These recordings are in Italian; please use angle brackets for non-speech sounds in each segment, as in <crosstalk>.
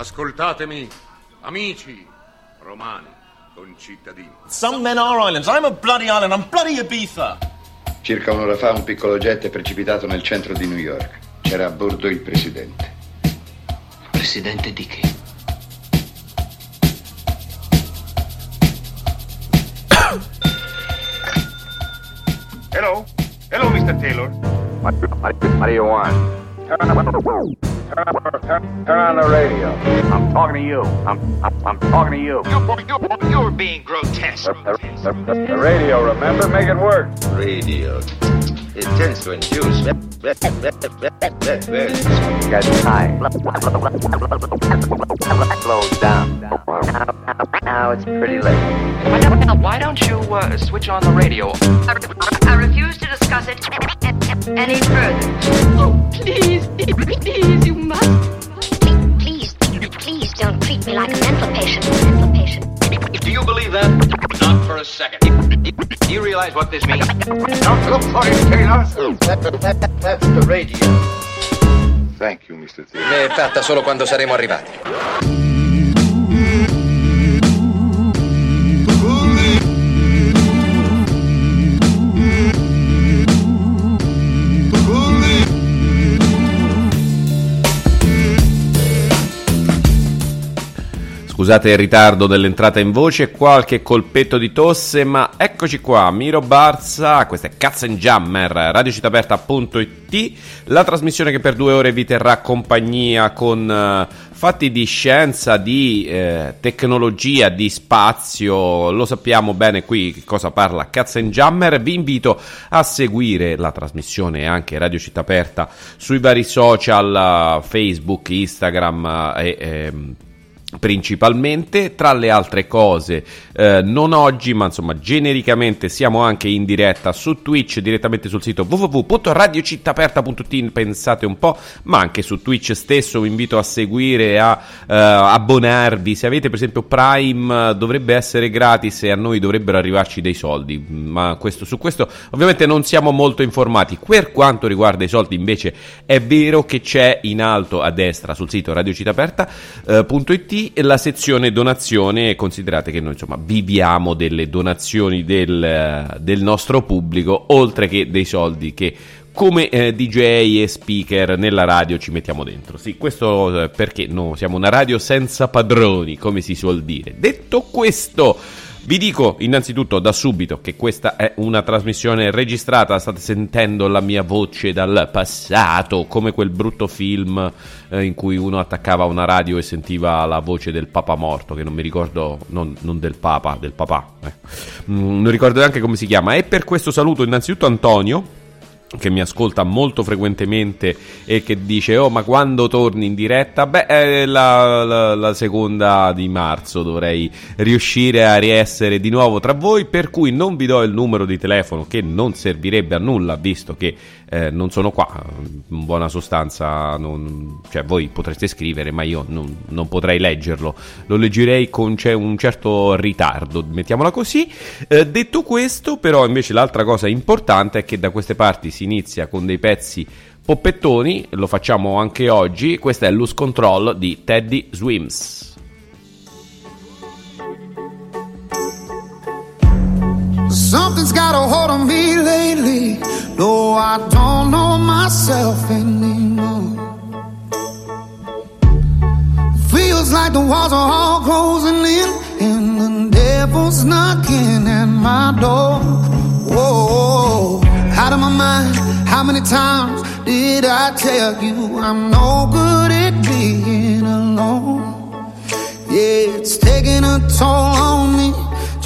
Ascoltatemi, amici, romani, concittadini. Some men are islands. I'm a bloody island. I'm bloody Ibiza. Circa un'ora fa un piccolo jet è precipitato nel centro di New York. C'era a bordo il presidente. Presidente di che? Hello? Hello, Mr. Taylor. What, what, what do you want? Turn on, turn, turn, turn on the radio. I'm talking to you. I'm, I'm, I'm talking to you. You're, you're, you're being grotesque. The, the, the, the radio, remember? Make it work. Radio. It tends to induce Get high. Slows down. Now it's pretty late. Why don't you uh, switch on the radio? I refuse to discuss it any further. Oh, please, please, you must. Please, please don't treat me like a mental patient. Mental patient. Do you believe that? Not for a second. Do you realize what this means? Don't look for it, Taylor. That, that, that, that's the radio. Thank you, Mr. Taylor. È fatta solo quando saremo arrivati. Scusate il ritardo dell'entrata in voce, qualche colpetto di tosse, ma eccoci qua, Miro Barza, questa è Katzenjammer, radiocitaperta.it, la trasmissione che per due ore vi terrà compagnia con eh, fatti di scienza, di eh, tecnologia, di spazio, lo sappiamo bene qui che cosa parla Katzenjammer, vi invito a seguire la trasmissione anche Radio Città Aperta sui vari social, eh, Facebook, Instagram eh, e... ehm, principalmente. Tra le altre cose eh, non oggi ma insomma genericamente siamo anche in diretta su Twitch direttamente sul sito www.radiocittaperta.it pensate un po' ma anche su Twitch stesso vi invito a seguire a eh, abbonarvi. Se avete per esempio Prime dovrebbe essere gratis e a noi dovrebbero arrivarci dei soldi ma questo, su questo ovviamente non siamo molto informati. Per quanto riguarda i soldi invece è vero che c'è in alto a destra sul sito radiocittaperta.it la sezione donazione considerate che noi insomma viviamo delle donazioni del, del nostro pubblico oltre che dei soldi che come eh, DJ e speaker nella radio ci mettiamo dentro. Sì, questo eh, perché no, siamo una radio senza padroni, come si suol dire. Detto questo, vi dico innanzitutto da subito che questa è una trasmissione registrata, state sentendo la mia voce dal passato, come quel brutto film eh, in cui uno attaccava una radio e sentiva la voce del papa morto, che non mi ricordo, non, non del papa, del papà, eh. mm, non ricordo neanche come si chiama. E per questo saluto innanzitutto Antonio che mi ascolta molto frequentemente e che dice oh ma quando torni in diretta? Beh è la, la, la, seconda di marzo dovrei riuscire a riessere di nuovo tra voi per cui non vi do il numero di telefono che non servirebbe a nulla visto che eh, non sono qua in buona sostanza non, cioè voi potreste scrivere ma io non, non potrei leggerlo lo leggerei con un certo ritardo mettiamola così eh, detto questo però invece l'altra cosa importante è che da queste parti si inizia con dei pezzi poppettoni, lo facciamo anche oggi. Questo è Loose Control di Teddy Swims. Something's got a hold on me lately. No, I don't know myself anymore. Feels like the walls are all closing in, and the devil's knocking at my door. Whoa. out of my mind. How many times did I tell you I'm no good at being alone? Yeah, it's taking a toll on me.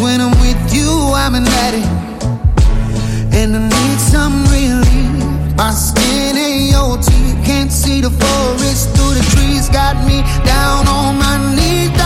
When I'm with you, I'm an addict, and I need some relief. My skin teeth, can't see the forest through the trees. Got me down on my knees,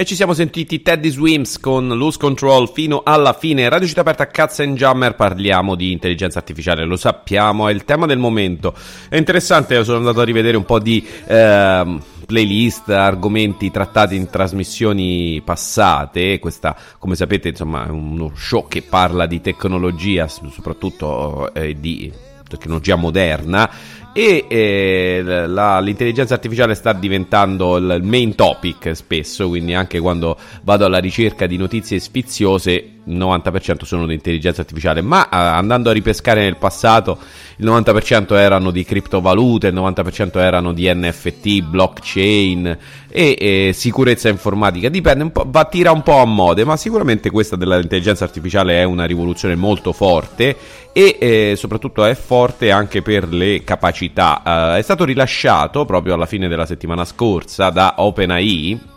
E ci siamo sentiti Teddy Swims con Lose Control fino alla fine. Radio Città Aperta Cazzo and Jammer parliamo di intelligenza artificiale, lo sappiamo, è il tema del momento. È interessante, sono andato a rivedere un po' di ehm, playlist, argomenti trattati in trasmissioni passate. Questa, come sapete, insomma, è uno show che parla di tecnologia, soprattutto eh, di tecnologia moderna e eh, la- l'intelligenza artificiale sta diventando il main topic spesso, quindi anche quando vado alla ricerca di notizie sfiziose 90% sono di intelligenza artificiale, ma eh, andando a ripescare nel passato il 90% erano di criptovalute, il 90% erano di NFT, blockchain e, e sicurezza informatica, dipende un po', va tira un po' a mode, ma sicuramente questa dell'intelligenza artificiale è una rivoluzione molto forte e eh, soprattutto è forte anche per le capacità. Eh, è stato rilasciato proprio alla fine della settimana scorsa da OpenAI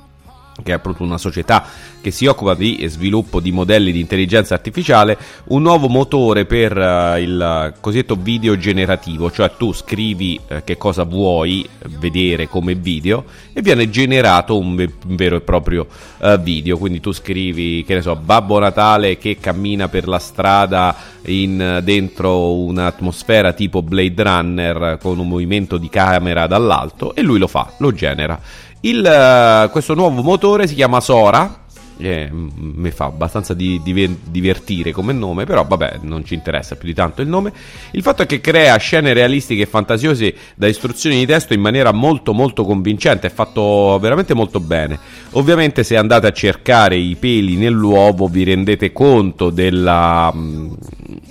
che è proprio una società che si occupa di sviluppo di modelli di intelligenza artificiale, un nuovo motore per eh, il cosiddetto video generativo, cioè tu scrivi eh, che cosa vuoi vedere come video e viene generato un, ve- un vero e proprio eh, video, quindi tu scrivi, che ne so, Babbo Natale che cammina per la strada in, dentro un'atmosfera tipo Blade Runner con un movimento di camera dall'alto e lui lo fa, lo genera. Il, eh, questo nuovo motore si chiama Sora. eh, mi fa abbastanza di, dive- divertire come nome, però vabbè, non ci interessa più di tanto il nome. Il fatto è che crea scene realistiche e fantasiose da istruzioni di testo in maniera molto molto convincente, è fatto veramente molto bene. Ovviamente se andate a cercare i peli nell'uovo vi rendete conto della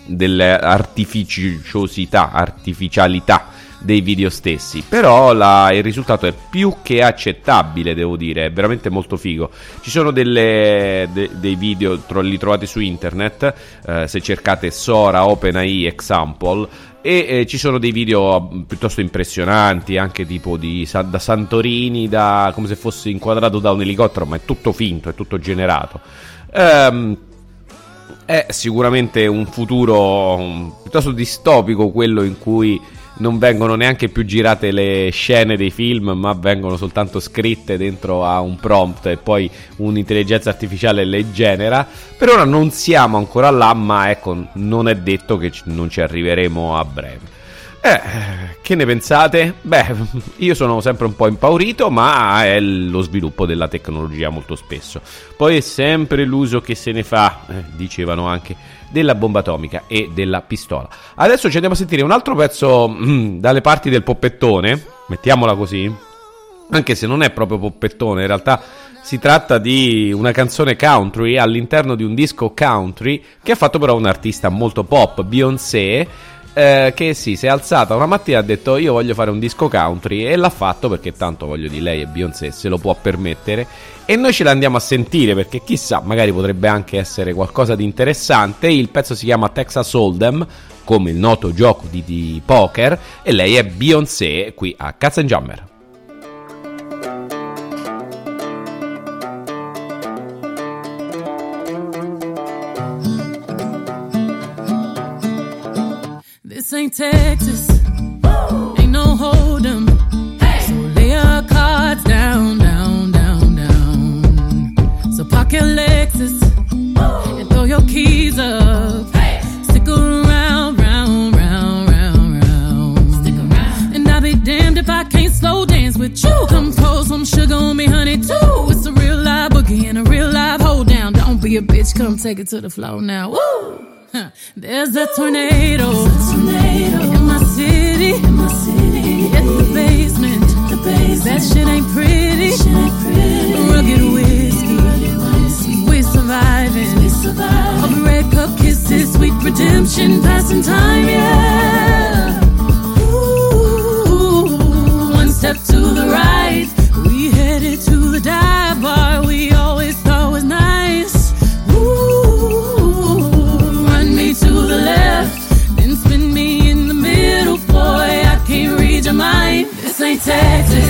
dell'artificiosità, artificialità dei video stessi. Però la- il risultato è più che accettabile, devo dire, è veramente molto figo. Ci sono delle- de- dei video, tro- li trovate su internet, eh, se cercate Sora OpenAI Example. E eh, ci sono dei video mm, piuttosto impressionanti, anche tipo di, da Santorini, da, come se fosse inquadrato da un elicottero, ma è tutto finto, è tutto generato. Ehm, è sicuramente un futuro um, piuttosto distopico quello in cui non vengono neanche più girate le scene dei film, ma vengono soltanto scritte dentro a un prompt e poi un'intelligenza artificiale le genera. Per ora non siamo ancora là, ma ecco, non è detto che non ci arriveremo a breve. Eh, che ne pensate? Beh, <laughs> io sono sempre un po' impaurito, ma è lo sviluppo della tecnologia molto spesso. Poi è sempre l'uso che se ne fa, eh, dicevano anche, della bomba atomica e della pistola. Adesso ci andiamo a sentire un altro pezzo mm, dalle parti del poppettone, mettiamola così, anche se non è proprio poppettone, in realtà si tratta di una canzone country all'interno di un disco country che ha fatto però un artista molto pop, Beyoncé eh, che sì, si è alzata una mattina e ha detto io voglio fare un disco country e l'ha fatto perché tanto voglio di lei e Beyoncé se lo può permettere e noi ce l'andiamo a sentire perché chissà, magari potrebbe anche essere qualcosa di interessante. Il pezzo si chiama Texas Hold'em, come il noto gioco di, di poker, e lei è Beyoncé qui a Katzenjammer. Ain't Texas. Ain't no hold'em. So lay your cards down, down, down, down. So park your Lexus and throw your keys up. Hey! Stick around, round, round, round, round. Stick around. And I'll be damned if I can't slow dance with you. Come pour some sugar on me, honey, too. It's a real live boogie and a real live hold down. Don't be a bitch, come take it to the floor now. Woo! There's a tornado, in my city, in the basement. That shit ain't pretty. Rugged whiskey, we surviving. We surviving. Of red cup kisses, sweet redemption, passing time, yeah. Ooh, one step to the right, we headed to the dive bar. We always This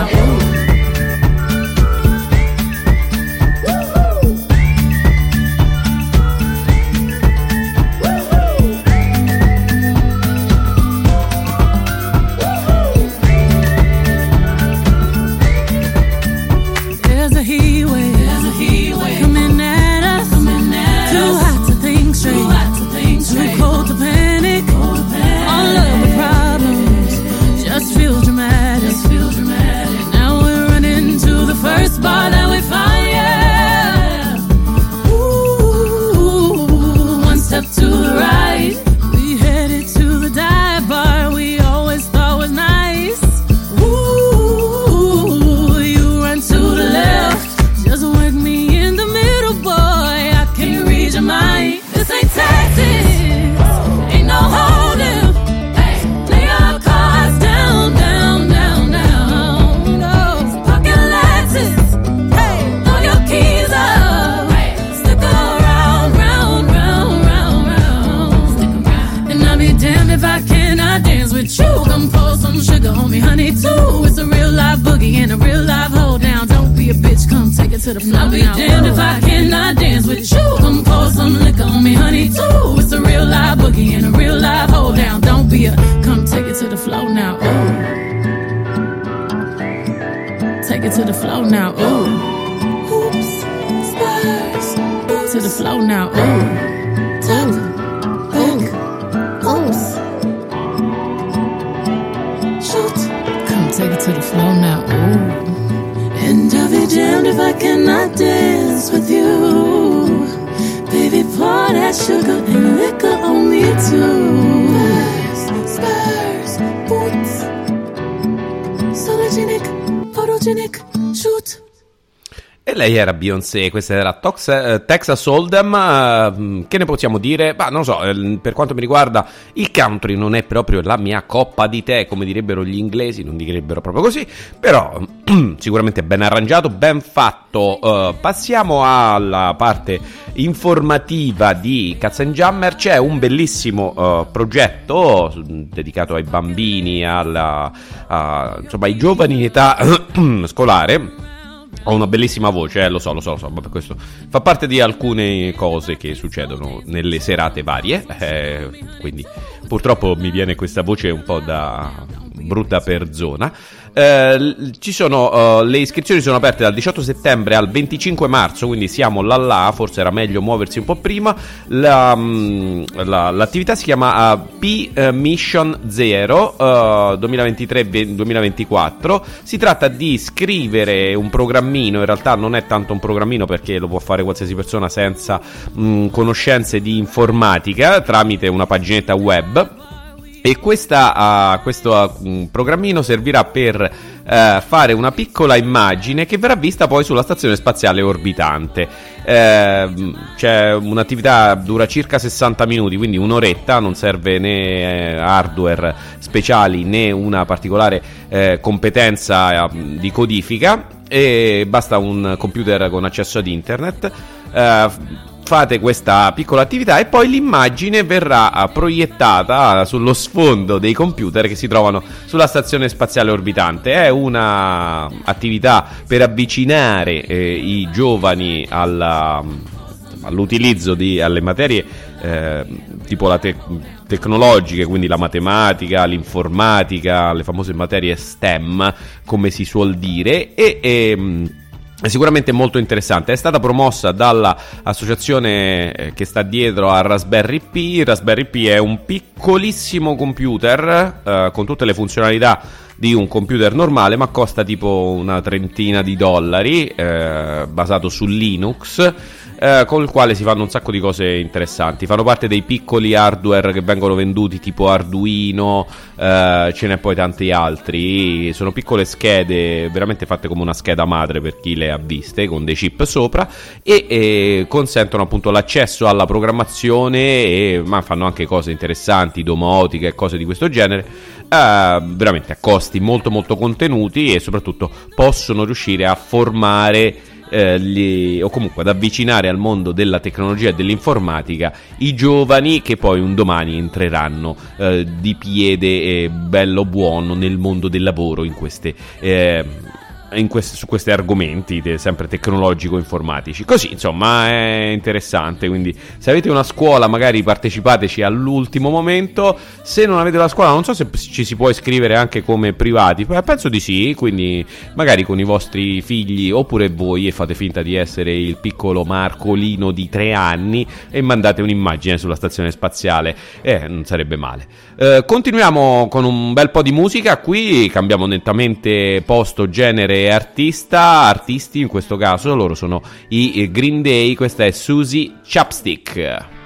Take it to the floor now. Ooh. Hoops, spurs, to the floor now. Ooh. Top, back, oops. Shoot. Come take it to the floor now. Ooh. And I'll be damned if I cannot dance with you. Baby, pour that sugar and liquor on me too. Spurs, spurs, E lei era Beyoncé, questa era Tox- eh, Texas Hold'em, eh, che ne possiamo dire? Bah, non so, eh, per quanto mi riguarda il country non è proprio la mia coppa di tè, come direbbero gli inglesi, non direbbero proprio così, però <clears throat> sicuramente ben arrangiato, ben fatto. Eh, passiamo alla parte informativa di Katzenjammer, c'è un bellissimo eh, progetto dedicato ai bambini, alla, a, insomma ai giovani in età <clears throat> scolare ho una bellissima voce, eh, lo so, lo so, lo so, ma questo fa parte di alcune cose che succedono nelle serate varie, eh, quindi purtroppo mi viene questa voce un po' da brutta per zona. Eh, sono, uh, le iscrizioni sono aperte dal 18 settembre al 25 marzo, quindi siamo là là, forse era meglio muoversi un po' prima. La, um, la, l'attività si chiama uh, P Mission Zero uh, 2023-2024. Si tratta di scrivere un programmino, in realtà non è tanto un programmino perché lo può fare qualsiasi persona senza mh, conoscenze di informatica tramite una paginetta web e questa, uh, questo uh, programmino servirà per uh, fare una piccola immagine che verrà vista poi sulla stazione spaziale orbitante. Ehm, c'è un'attività dura circa 60 minuti, quindi un'oretta, non serve né eh, hardware speciali né una particolare eh, competenza ehm, di codifica e basta un computer con accesso ad internet fate questa piccola attività e poi l'immagine verrà ah, proiettata sullo sfondo dei computer che si trovano sulla stazione spaziale orbitante. È un'attività per avvicinare eh, i giovani alla, all'utilizzo di, alle materie eh, tipo la te- tecnologiche, quindi la matematica, l'informatica, le famose materie STEM, come si suol dire, e, e ehm, è sicuramente molto interessante. È stata promossa dall'associazione eh, che sta dietro a Raspberry Pi. Raspberry Pi è un piccolissimo computer eh, con tutte le funzionalità di un computer normale, ma costa tipo una trentina di dollari, eh, basato su Linux eh, con il quale si fanno un sacco di cose interessanti. Fanno parte dei piccoli hardware che vengono venduti tipo Arduino, eh, ce n'è poi tanti altri. Sono piccole schede, veramente fatte come una scheda madre per chi le ha viste, con dei chip sopra e, e consentono appunto l'accesso alla programmazione, e, ma fanno anche cose interessanti, domotica e cose di questo genere. Eh, veramente a costi molto molto contenuti e soprattutto possono riuscire a formare eh, gli, o comunque ad avvicinare al mondo della tecnologia e dell'informatica i giovani che poi un domani entreranno eh, di piede e bello buono nel mondo del lavoro in queste eh, quest- su questi argomenti, te- sempre tecnologico-informatici. Così, insomma, è interessante. Quindi, se avete una scuola, magari partecipateci all'ultimo momento. Se non avete la scuola, non so se ci si può iscrivere anche come privati. Penso di sì. Quindi, magari con i vostri figli oppure voi e fate finta di essere il piccolo Marcolino di tre anni e mandate un'immagine sulla stazione spaziale. Eh, non sarebbe male. Eh, continuiamo con un bel po' di musica. Qui cambiamo nettamente posto, genere artista, artisti in questo caso, loro sono i Green Day, questa è Susie Chapstick.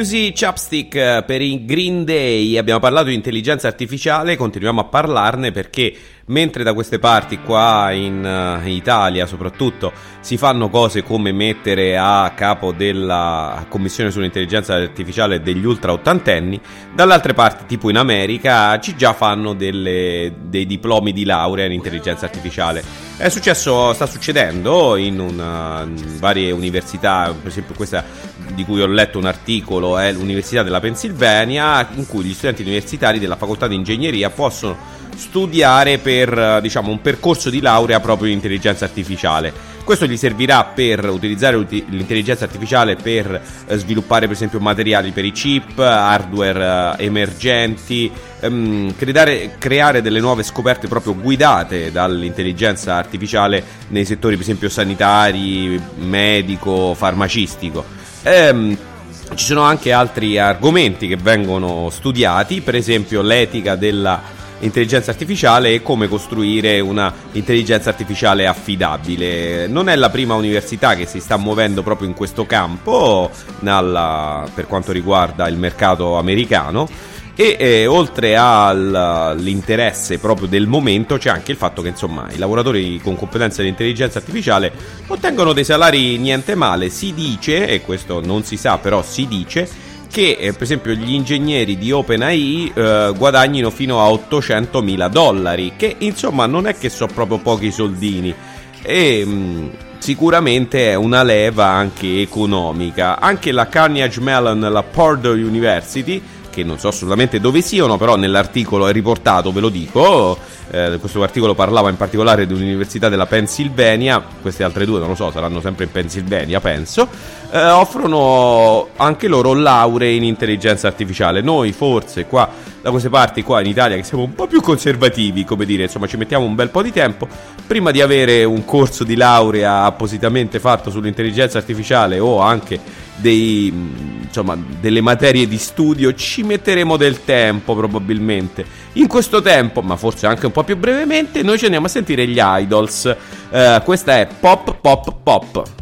Susie Chapstick eh, per i Green Day, abbiamo parlato di intelligenza artificiale, continuiamo a parlarne perché mentre da queste parti qua in, uh, in Italia soprattutto si fanno cose come mettere a capo della commissione sull'intelligenza artificiale degli ultra ottantenni, dall'altra parte tipo in America ci già fanno delle, dei diplomi di laurea in intelligenza artificiale. È successo, sta succedendo in, una, in varie università, per esempio questa di cui ho letto un articolo è l'Università della Pennsylvania, in cui gli studenti universitari della facoltà di ingegneria possono studiare per diciamo, un percorso di laurea proprio in intelligenza artificiale. Questo gli servirà per utilizzare l'intelligenza artificiale per eh, sviluppare per esempio materiali per i chip, hardware eh, emergenti, ehm, creare, creare, delle nuove scoperte proprio guidate dall'intelligenza artificiale nei settori per esempio sanitari, medico, farmacistico. Ehm, ci sono anche altri argomenti che vengono studiati, per esempio l'etica della intelligenza artificiale e come costruire una intelligenza artificiale affidabile. Non è la prima università che si sta muovendo proprio in questo campo nella, per quanto riguarda il mercato americano. E eh, oltre all'interesse proprio del momento c'è anche il fatto che insomma i lavoratori con competenze di intelligenza artificiale ottengono dei salari niente male. Si dice, e questo non si sa però si dice, che eh, per esempio gli ingegneri di OpenAI eh, guadagnino fino a 800 mila dollari, che insomma non è che sono proprio pochi soldini. E mh, mm, sicuramente è una leva anche economica. Anche la Carnegie Mellon, la Purdue University, che non so assolutamente dove siano, però nell'articolo è riportato, ve lo dico. Eh, questo articolo parlava in particolare di un'università della Pennsylvania, queste altre due non lo so, saranno sempre in Pennsylvania, penso eh, offrono anche loro lauree in intelligenza artificiale. Noi forse qua, da queste parti qua in Italia, che siamo un po' più conservativi, come dire, insomma ci mettiamo un bel po' di tempo, prima di avere un corso di laurea appositamente fatto sull'intelligenza artificiale o anche dei, insomma, delle materie di studio, ci metteremo del tempo probabilmente. In questo tempo, ma forse anche un po' più brevemente, noi ci andiamo a sentire gli idols. Eh, questa è Pop Pop Pop.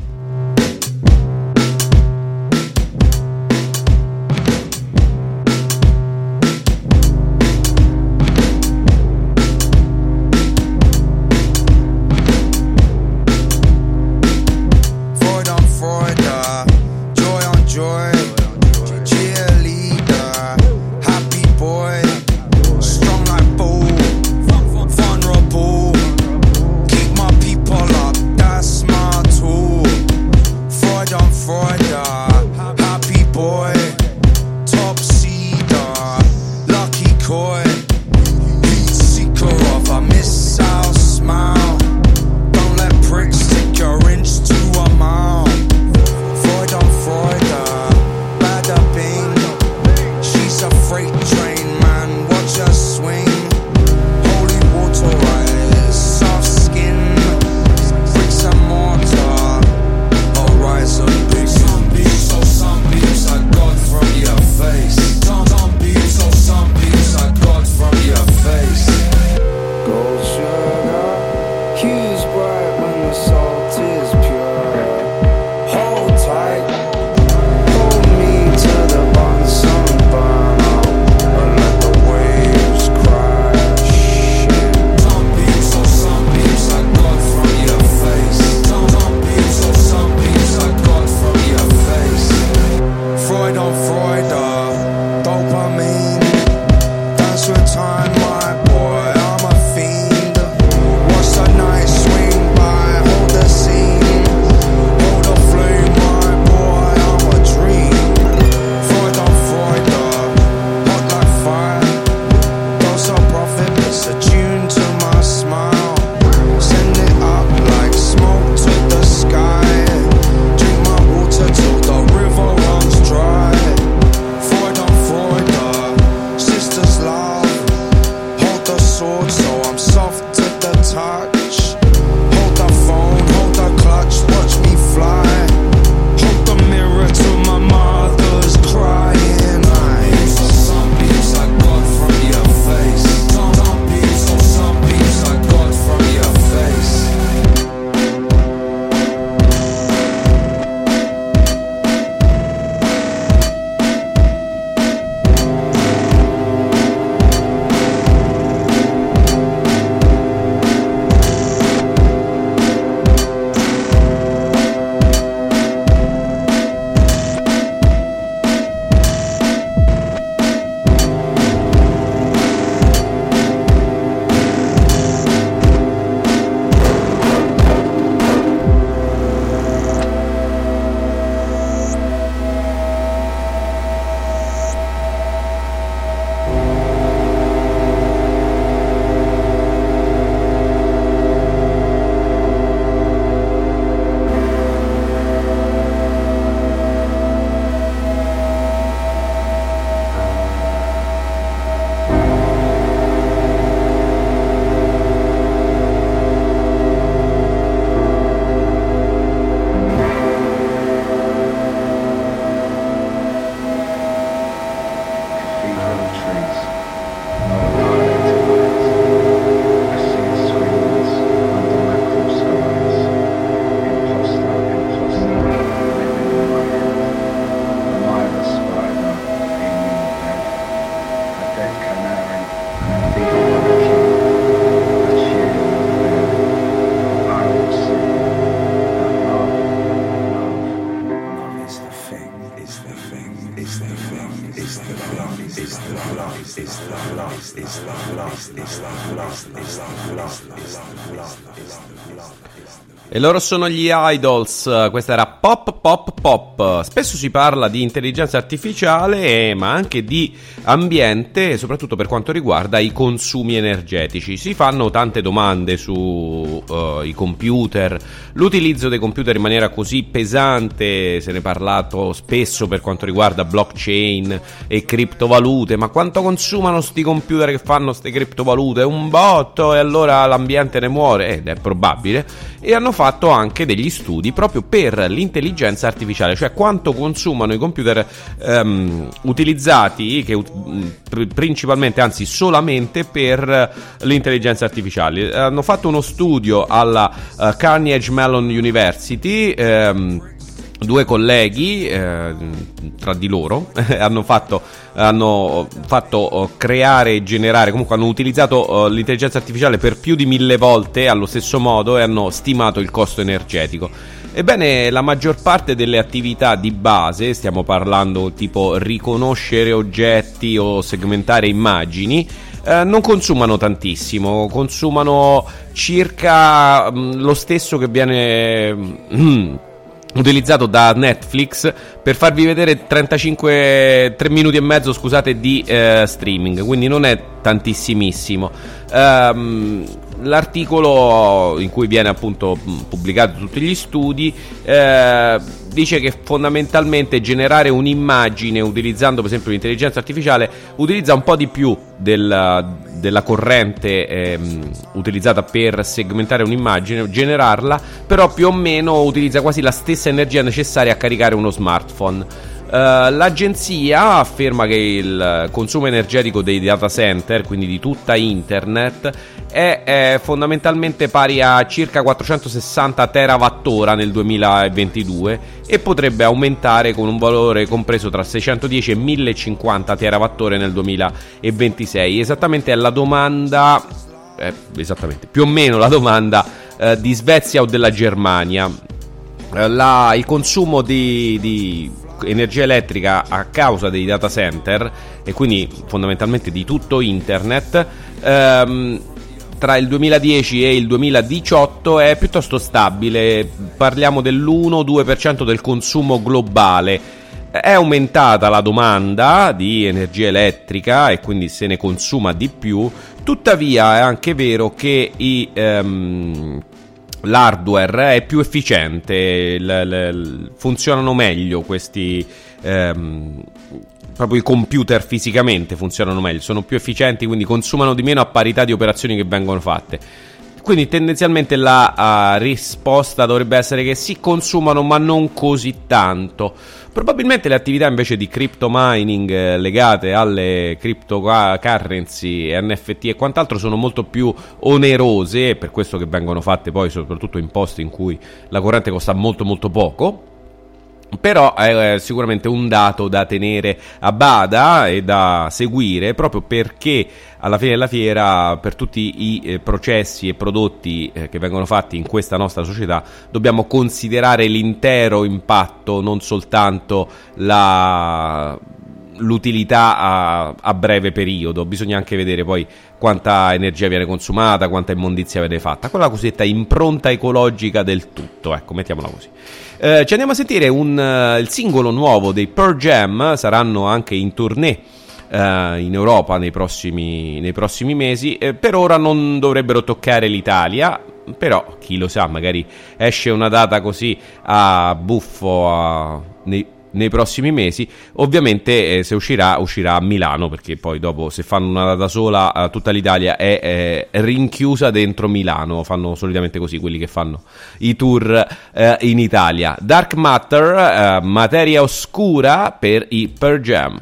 E loro sono gli Idols, questa era Pop Pop Pop. Spesso si parla di intelligenza artificiale, ma anche di ambiente, soprattutto per quanto riguarda i consumi energetici. Si fanno tante domande sui uh, computer, l'utilizzo dei computer in maniera così pesante, se ne è parlato spesso per quanto riguarda blockchain e criptovalute, ma quanto consumano sti computer che fanno queste criptovalute? Un botto e allora l'ambiente ne muore, ed è probabile. E hanno fatto anche degli studi proprio per l'intelligenza artificiale, cioè quanto consumano i computer um, utilizzati, che pr- principalmente, anzi solamente per l'intelligenza artificiale. Hanno fatto uno studio alla uh, Carnegie Mellon University. Um, due colleghi eh, tra di loro <laughs> hanno fatto, hanno fatto creare e generare, comunque hanno utilizzato uh, l'intelligenza artificiale per più di mille volte allo stesso modo e hanno stimato il costo energetico. Ebbene, la maggior parte delle attività di base, stiamo parlando tipo riconoscere oggetti o segmentare immagini, eh, non consumano tantissimo, consumano circa mh, lo stesso che viene... Mh, <clears throat> utilizzato da Netflix per farvi vedere 35 3 minuti e mezzo scusate di eh, streaming quindi non è tantissimissimo. Um, l'articolo in cui viene appunto pubblicato tutti gli studi eh, dice che fondamentalmente generare un'immagine utilizzando per esempio l'intelligenza artificiale utilizza un po' di più del, della corrente ehm, utilizzata per segmentare un'immagine, generarla, però più o meno utilizza quasi la stessa energia necessaria a caricare uno smartphone. Uh, l'agenzia afferma che il consumo energetico dei data center, quindi di tutta internet, è, è fondamentalmente pari a circa 460 terawattora nel 2022 e potrebbe aumentare con un valore compreso tra 610 e 1050 terawattora nel 2026. Esattamente è la domanda, eh, esattamente, più o meno la domanda eh, di Svezia o della Germania. Eh, la, il consumo di, di energia elettrica a causa dei data center e quindi fondamentalmente di tutto internet ehm, tra il 2010 e il 2018 è piuttosto stabile, parliamo dell'1-2% del consumo globale. È aumentata la domanda di energia elettrica e quindi se ne consuma di più, tuttavia è anche vero che i, um, l'hardware è più efficiente, l- l- funzionano meglio questi, um, proprio i computer fisicamente funzionano meglio, sono più efficienti, quindi consumano di meno a parità di operazioni che vengono fatte. Quindi tendenzialmente la uh, risposta dovrebbe essere che si consumano ma non così tanto. Probabilmente le attività invece di crypto mining eh, legate alle cryptocurrency, NFT e quant'altro sono molto più onerose, per questo che vengono fatte poi soprattutto in posti in cui la corrente costa molto molto poco però è eh, sicuramente un dato da tenere a bada e da seguire proprio perché alla fine della fiera per tutti i eh, processi e prodotti eh, che vengono fatti in questa nostra società dobbiamo considerare l'intero impatto non soltanto la l'utilità a, a, breve periodo, bisogna anche vedere poi quanta energia viene consumata, quanta immondizia viene fatta, quella cosiddetta impronta ecologica del tutto, ecco, mettiamola così. Eh, ci andiamo a sentire un, uh, il singolo nuovo dei Pearl Jam, saranno anche in tournée. Uh, in Europa nei prossimi, nei prossimi mesi. Eh, per ora non dovrebbero toccare l'Italia, però chi lo sa, magari esce una data così a buffo a, nei, nei prossimi mesi. Ovviamente eh, se uscirà, uscirà a Milano, perché poi dopo se fanno una data sola eh, tutta l'Italia è eh, rinchiusa dentro Milano, fanno solitamente così quelli che fanno i tour eh, in Italia. Dark Matter, eh, materia oscura per i Per Jam.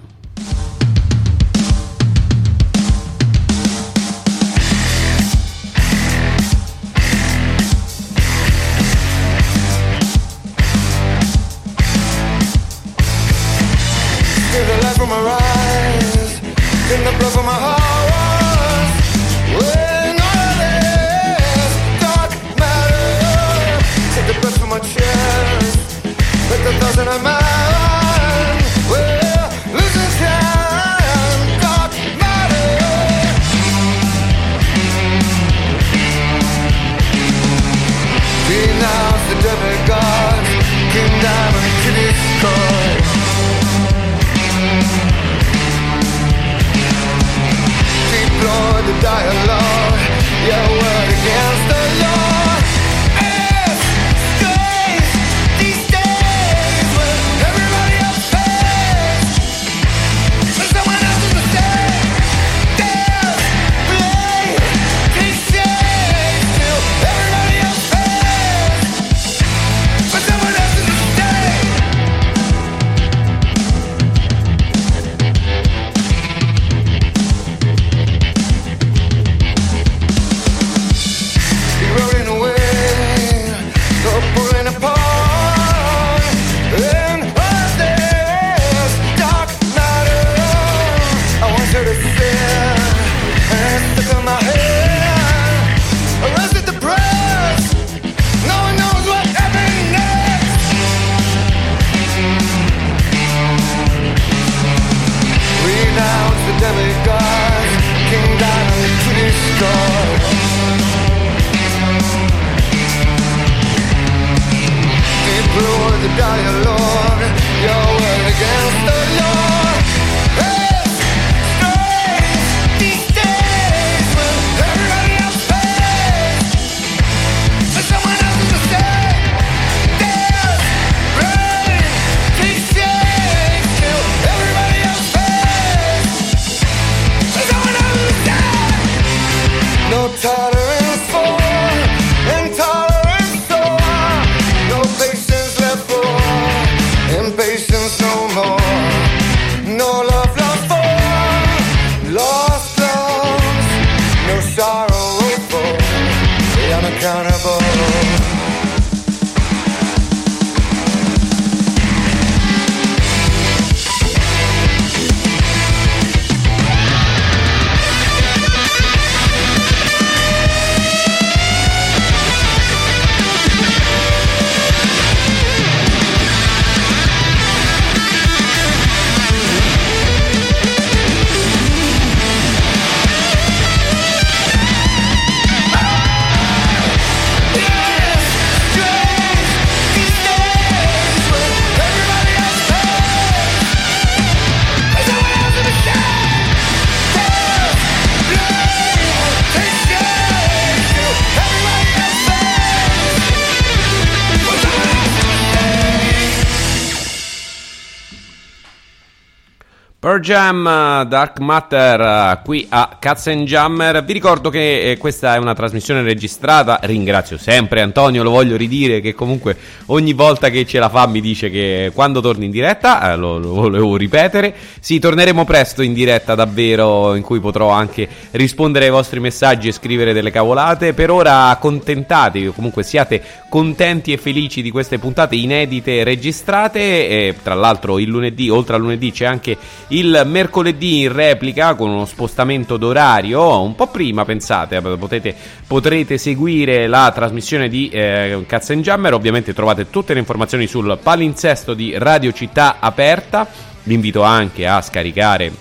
Jam, Dark Matter, qui a Katzenjammer. Vi ricordo che eh, questa è una trasmissione registrata. Ringrazio sempre Antonio, lo voglio ridire, che comunque ogni volta che ce la fa mi dice che quando torni in diretta, eh, lo, lo volevo ripetere. Sì, torneremo presto in diretta davvero, in cui potrò anche rispondere ai vostri messaggi e scrivere delle cavolate. Per ora accontentatevi, o comunque siate contenti e felici di queste puntate inedite registrate. E tra l'altro il lunedì, oltre al lunedì, c'è anche il mercoledì in replica con uno spostamento d'orario un po' prima pensate potete, potrete seguire la trasmissione di eh, Katzenjammer ovviamente trovate tutte le informazioni sul palinsesto di Radio Città Aperta. Vi invito anche a scaricare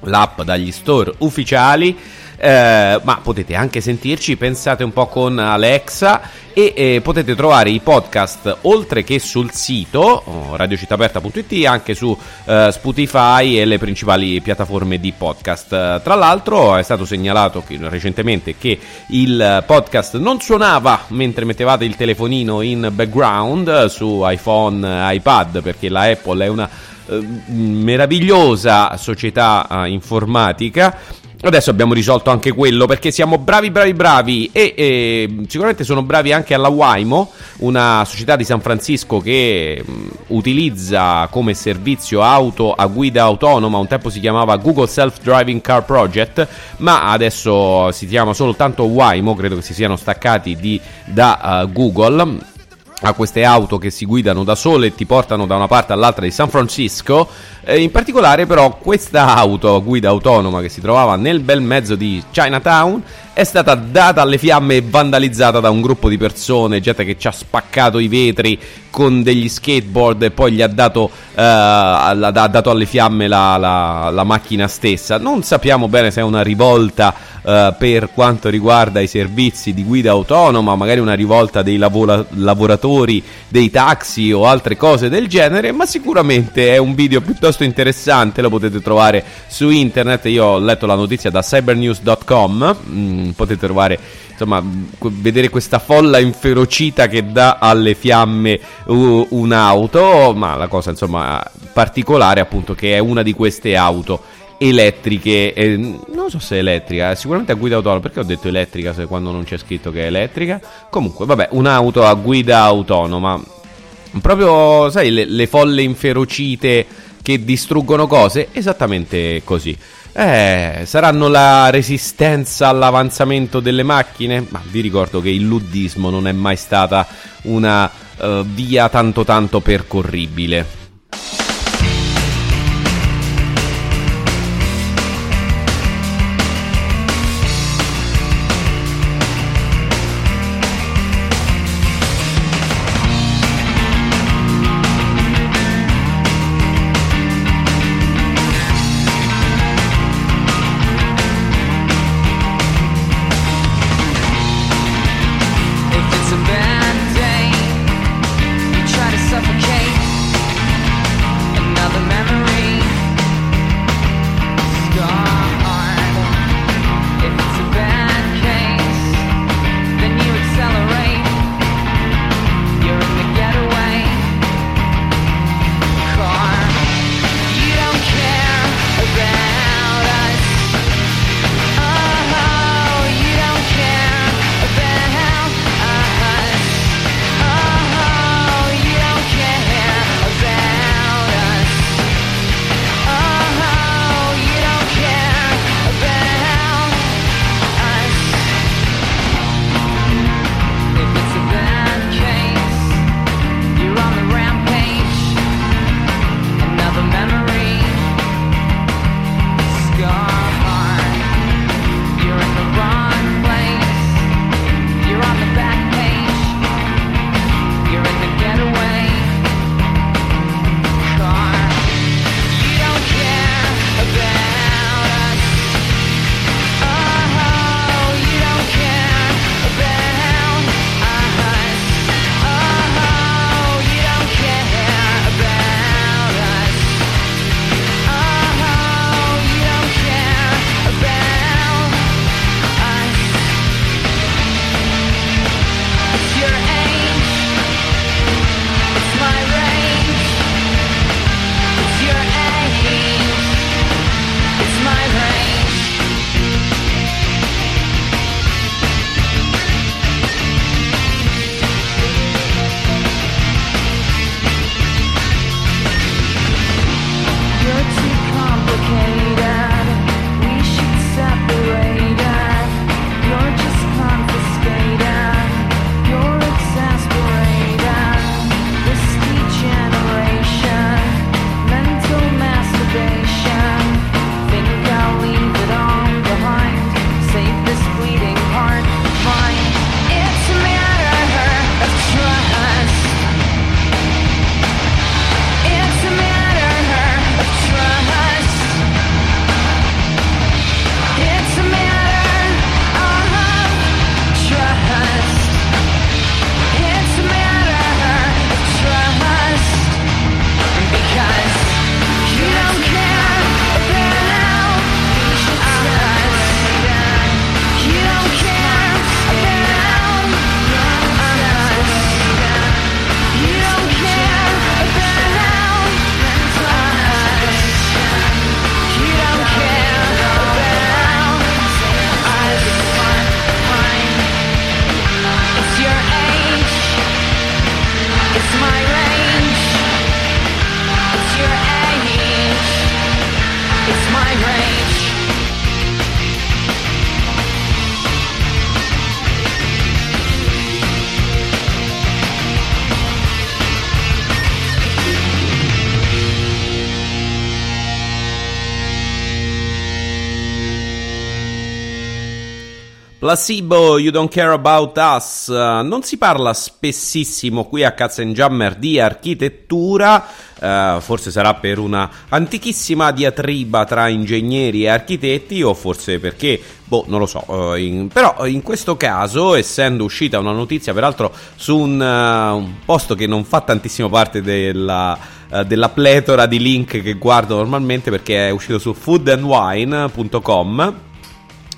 l'app dagli store ufficiali eh, ma potete anche sentirci, pensate un po' con Alexa e eh, potete trovare i podcast oltre che sul sito oh, radiocittaperta.it anche su eh, Spotify e le principali piattaforme di podcast. Tra l'altro è stato segnalato che, recentemente che il podcast non suonava mentre mettevate il telefonino in background su iPhone, iPad perché la Apple è una eh, meravigliosa società eh, informatica Adesso abbiamo risolto anche quello perché siamo bravi, bravi, bravi. E, e sicuramente sono bravi anche alla Waymo, una società di San Francisco che mh, utilizza come servizio auto a guida autonoma, un tempo si chiamava Google Self Driving Car Project, ma adesso si chiama soltanto Waymo, credo che si siano staccati di, da uh, Google a queste auto che si guidano da sole e ti portano da una parte all'altra di San Francisco. Eh, in particolare, però, questa auto guida autonoma che si trovava nel bel mezzo di Chinatown è stata data alle fiamme e vandalizzata da un gruppo di persone, gente che ci ha spaccato i vetri con degli skateboard e poi gli ha dato, eh, ha dato alle fiamme la, la, la, macchina stessa. Non sappiamo bene se è una rivolta eh, per quanto riguarda i servizi di guida autonoma, magari una rivolta dei lavora- lavoratori dei taxi o altre cose del genere, ma sicuramente è un video piuttosto interessante, lo potete trovare su internet, io ho letto la notizia da cybernews.com. Mm, potete trovare insomma vedere questa folla inferocita che dà alle fiamme un'auto ma la cosa insomma particolare appunto che è una di queste auto elettriche eh, non so se è elettrica sicuramente a guida autonoma. Perché ho detto elettrica se quando non c'è scritto che è elettrica? Comunque vabbè un'auto a guida autonoma. Proprio sai le, le folle inferocite che distruggono cose? Esattamente così eh, saranno la resistenza all'avanzamento delle macchine? Ma vi ricordo che il luddismo non è mai stata una uh, via tanto tanto percorribile. Placebo, You Don't Care About Us. Uh, non si parla spessissimo qui a Katzenjammer di architettura, uh, forse sarà per una antichissima diatriba tra ingegneri e architetti, o forse perché, boh, non lo so. Uh, in, però in questo caso, essendo uscita una notizia, peraltro su un, un posto che non fa tantissimo parte della della pletora di link che guardo normalmente perché è uscito su foodandwine.com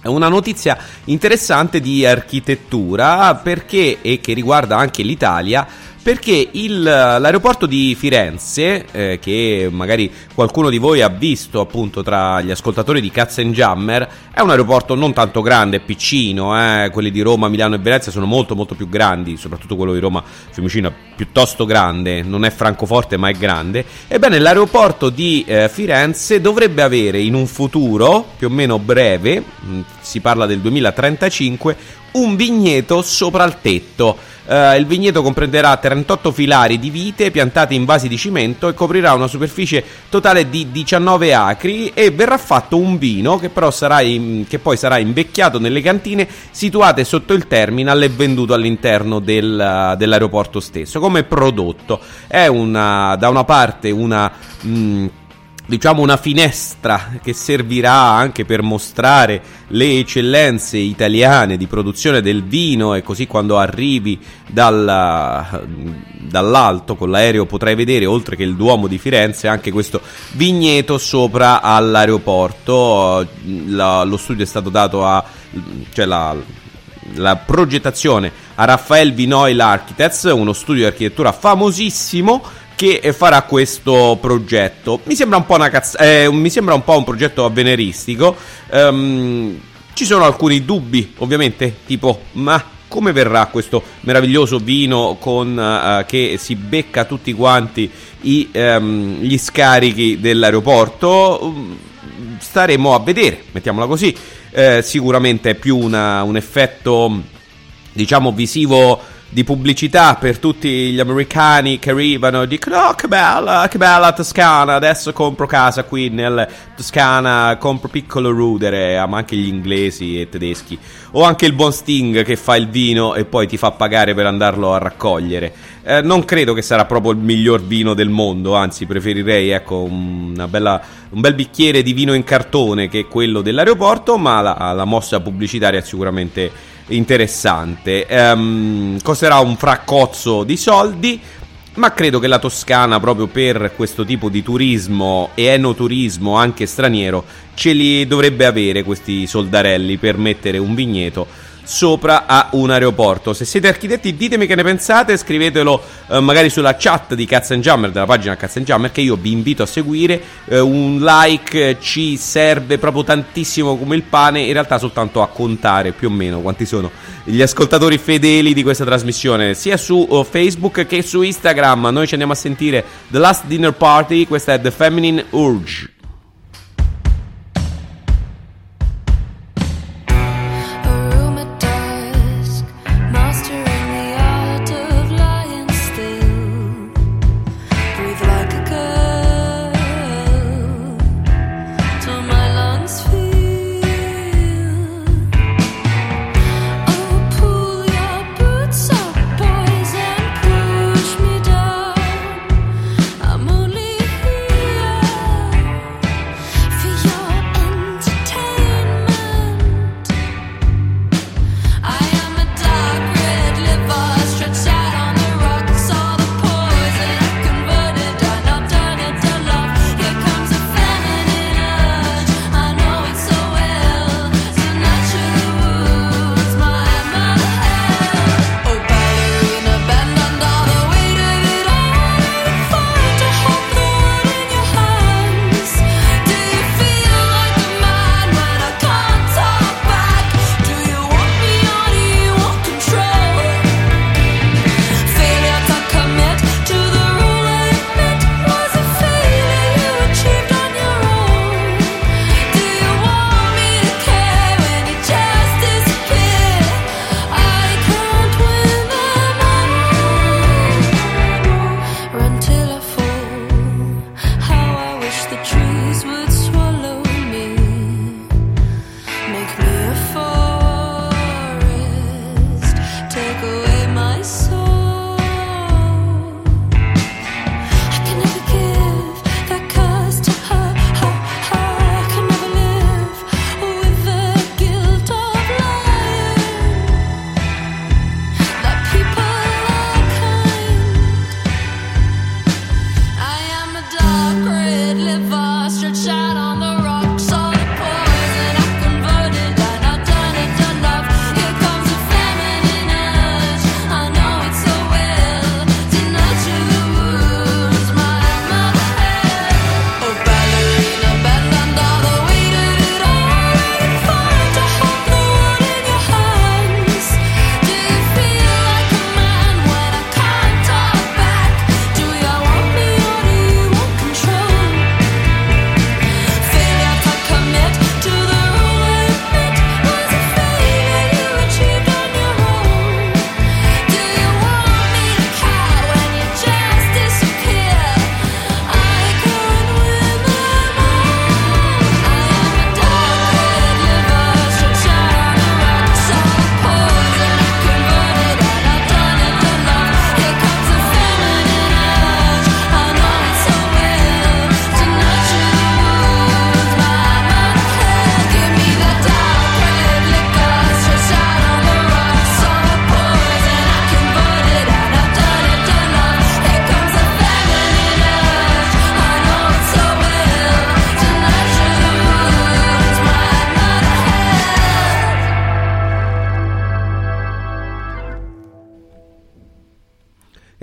una notizia interessante di architettura perché, e che riguarda anche l'Italia perché il, l'aeroporto di Firenze, eh, che magari qualcuno di voi ha visto appunto tra gli ascoltatori di Katzenjammer, è un aeroporto non tanto grande, è piccino, eh, quelli di Roma, Milano e Venezia sono molto molto più grandi, soprattutto quello di Roma Fiumicino è piuttosto grande, non è Francoforte ma è grande. Ebbene l'aeroporto di eh, Firenze dovrebbe avere in un futuro più o meno breve, mh, si parla del 2035, un vigneto sopra il tetto. Uh, il vigneto comprenderà 38 filari di vite piantate in vasi di cimento e coprirà una superficie totale di 19 acri e verrà fatto un vino che, però sarà in, che poi sarà invecchiato nelle cantine situate sotto il terminal e venduto all'interno del, dell'aeroporto stesso come prodotto. È una, da una parte una... Mh, diciamo una finestra che servirà anche per mostrare le eccellenze italiane di produzione del vino e così quando arrivi dalla, dall'alto con l'aereo potrai vedere oltre che il Duomo di Firenze anche questo vigneto sopra all'aeroporto. La, lo studio è stato dato a cioè la, la progettazione a Raffaele Vinoil Architects uno studio di architettura famosissimo che farà questo progetto. Mi sembra un po', cazz- eh, mi sembra un, po un progetto avveneristico. Um, ci sono alcuni dubbi, ovviamente, tipo, ma come verrà questo meraviglioso vino con, uh, che si becca tutti quanti i, um, gli scarichi dell'aeroporto? Um, staremo a vedere, mettiamola così. Eh, sicuramente è più una, un effetto, diciamo, visivo di pubblicità per tutti gli americani che arrivano e dicono oh che bella, che bella Toscana, adesso compro casa qui nel Toscana, compro piccolo rudere, ma anche gli inglesi e tedeschi, o anche il buon Sting che fa il vino e poi ti fa pagare per andarlo a raccogliere. Eh, non credo che sarà proprio il miglior vino del mondo, anzi preferirei ecco, bella, un bel bicchiere di vino in cartone che quello dell'aeroporto, ma la, la mossa pubblicitaria è sicuramente interessante. Um, costerà un fraccozzo di soldi, ma credo che la Toscana, proprio per questo tipo di turismo e enoturismo anche straniero, ce li dovrebbe avere questi soldarelli per mettere un vigneto sopra a un aeroporto. Se siete architetti, ditemi che ne pensate, scrivetelo eh, magari sulla chat di Cats Jammer, della pagina Cats Jammer, che io vi invito a seguire. Eh, un like ci serve proprio tantissimo come il pane, in realtà soltanto a contare più o meno quanti sono gli ascoltatori fedeli di questa trasmissione, sia su uh, Facebook che su Instagram. Noi ci andiamo a sentire The Last Dinner Party, questa è The Feminine Urge.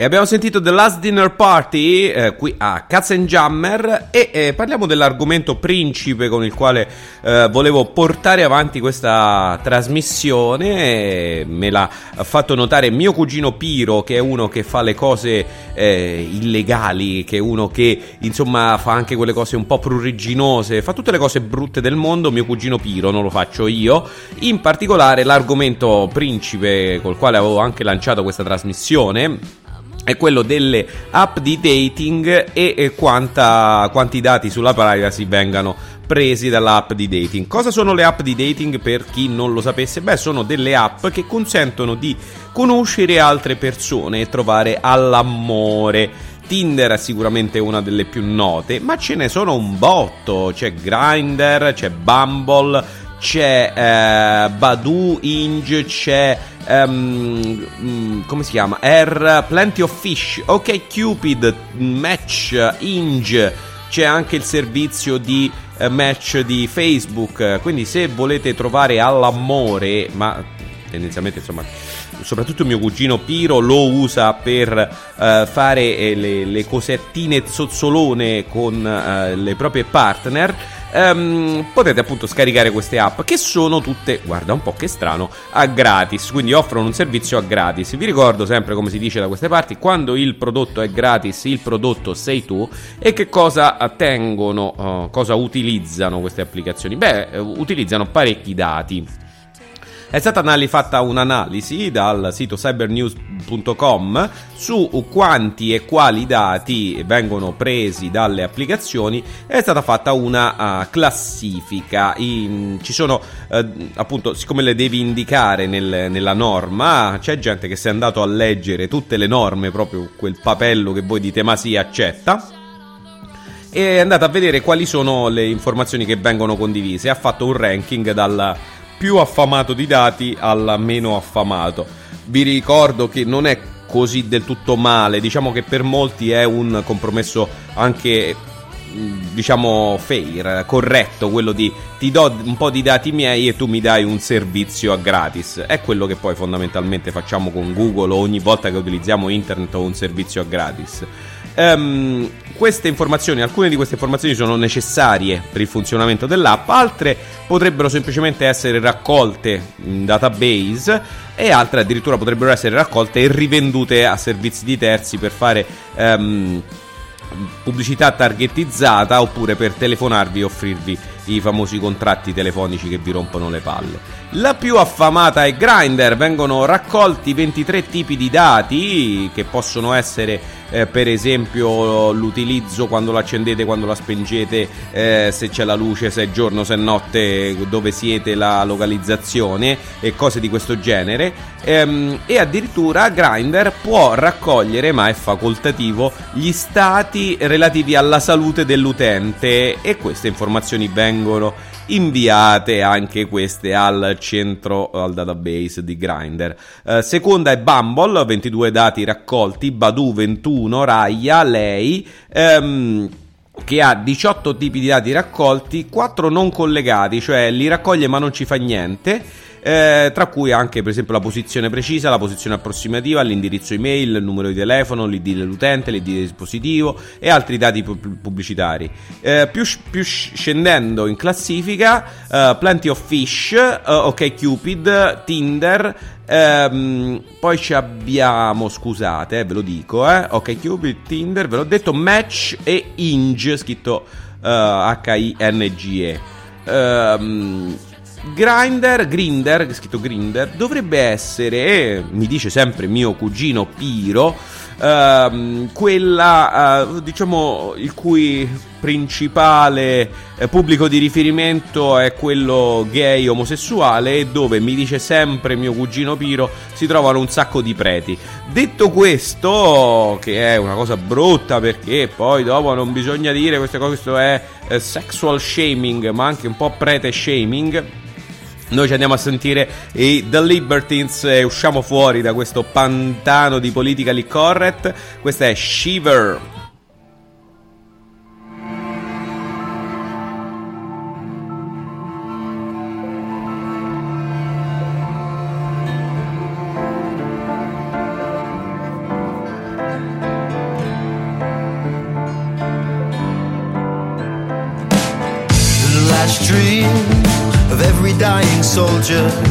Abbiamo sentito The Last Dinner Party eh, qui a Katzenjammer e eh, parliamo dell'argomento principe con il quale eh, volevo portare avanti questa trasmissione. Me l'ha fatto notare mio cugino Piro, che è uno che fa le cose eh, illegali, che è uno che insomma fa anche quelle cose un po' pruriginose, fa tutte le cose brutte del mondo. Mio cugino Piro, non lo faccio io. In particolare l'argomento principe col quale avevo anche lanciato questa trasmissione è quello delle app di dating e, quanta, quanti dati sulla privacy vengano presi dall'app di dating. Cosa sono le app di dating per chi non lo sapesse? Beh, sono delle app che consentono di conoscere altre persone e trovare all'amore. Tinder è sicuramente una delle più note, ma ce ne sono un botto. C'è Grindr, c'è Bumble, c'è eh, Badu, Inge, c'è um, come si chiama? Air Plenty of Fish, ok Cupid, Match, Inge, c'è anche il servizio di uh, match di Facebook, quindi se volete trovare all'amore, ma tendenzialmente insomma soprattutto mio cugino Piro lo usa per uh, fare eh, le, le, cosettine zozzolone con uh, le proprie partner um, potete appunto scaricare queste app che sono tutte, guarda un po' che strano, a gratis, quindi offrono un servizio a gratis. Vi ricordo sempre come si dice da queste parti, quando il prodotto è gratis, il prodotto sei tu e che cosa tengono, uh, cosa utilizzano queste applicazioni? Beh, utilizzano parecchi dati. È stata fatta un'analisi dal sito cybernews.com su quanti e quali dati vengono presi dalle applicazioni. È stata fatta una uh, classifica. In, ci sono, uh, appunto, siccome le devi indicare nel, nella norma, c'è gente che si è andato a leggere tutte le norme, proprio quel papello che voi dite ma sì, accetta e è andata a vedere quali sono le informazioni che vengono condivise. Ha fatto un ranking dal più affamato di dati al meno affamato. Vi ricordo che non è così del tutto male, diciamo che per molti è un compromesso anche diciamo fair, corretto, quello di ti do un po' di dati miei e tu mi dai un servizio a gratis. È quello che poi fondamentalmente facciamo con Google ogni volta che utilizziamo internet o un servizio a gratis. Um, queste informazioni, alcune di queste informazioni sono necessarie per il funzionamento dell'app, altre potrebbero semplicemente essere raccolte in database e altre addirittura potrebbero essere raccolte e rivendute a servizi di terzi per fare um, pubblicità targetizzata oppure per telefonarvi e offrirvi i famosi contratti telefonici che vi rompono le palle. La più affamata è Grindr, vengono raccolti 23 tipi di dati che possono essere eh, per esempio l'utilizzo quando lo accendete, quando la spengete, eh, se c'è la luce, se è giorno, se è notte, dove siete, la localizzazione e cose di questo genere. Ehm, e addirittura Grindr può raccogliere, ma è facoltativo, gli stati relativi alla salute dell'utente e queste informazioni vengono inviate anche queste al centro, al database di Grindr. Eh, seconda è Bumble, 22 dati raccolti, Badu 21, Raya, lei. Ehm, che ha 18 tipi di dati raccolti, 4 non collegati, cioè li raccoglie ma non ci fa niente eh, tra cui anche per esempio la posizione precisa, la posizione approssimativa, l'indirizzo email, il numero di telefono, l'ID dell'utente, l'ID del dispositivo e altri dati pubblicitari. Eh, più, più, scendendo in classifica, uh, Plenty of Fish, uh, OK Cupid, Tinder, ehm, poi ci abbiamo, scusate, eh, ve lo dico, eh, OK Cupid, Tinder, ve l'ho detto, Match e Inge, scritto uh, H-I-N-G-E. Um, Grinder, Grinder, scritto Grinder, dovrebbe essere, mi dice sempre mio cugino Piro, ehm, quella, eh, diciamo, il cui principale eh, pubblico di riferimento è quello gay omosessuale e dove mi dice sempre mio cugino Piro si trovano un sacco di preti. Detto questo, che è una cosa brutta perché poi dopo non bisogna dire queste cose, questo è eh, sexual shaming, ma anche un po' prete shaming noi ci andiamo a sentire i The Libertines e usciamo fuori da questo pantano di politically correct. Questa è Shiver. Soldier.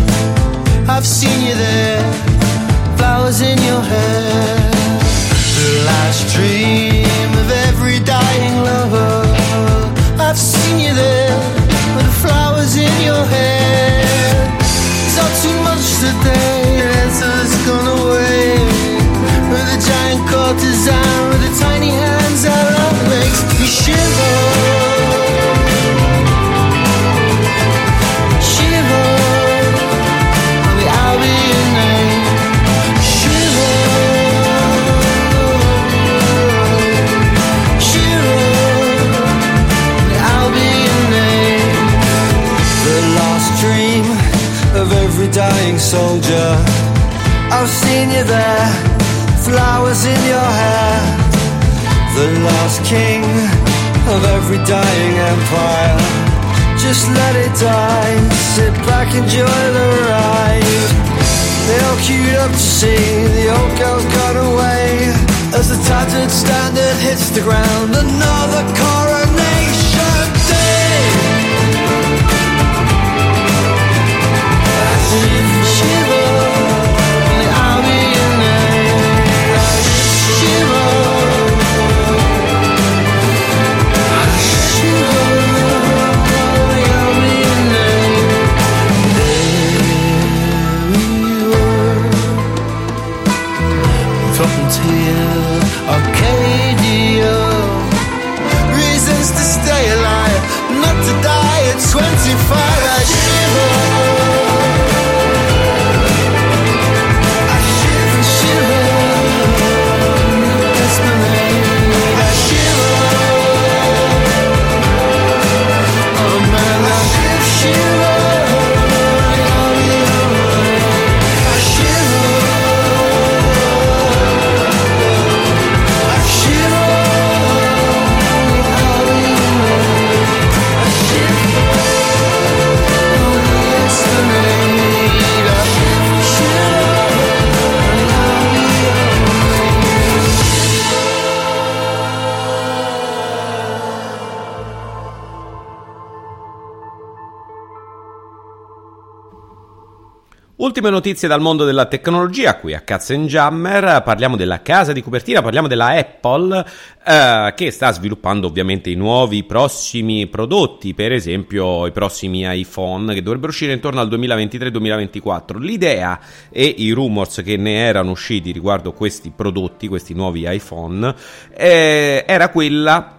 Ultime notizie dal mondo della tecnologia, qui a Katzenjammer, parliamo della casa di copertina, parliamo della Apple eh, che sta sviluppando ovviamente i nuovi prossimi prodotti, per esempio i prossimi iPhone che dovrebbero uscire intorno al 2023-2024. L'idea e i rumors che ne erano usciti riguardo questi prodotti, questi nuovi iPhone, eh, era quella,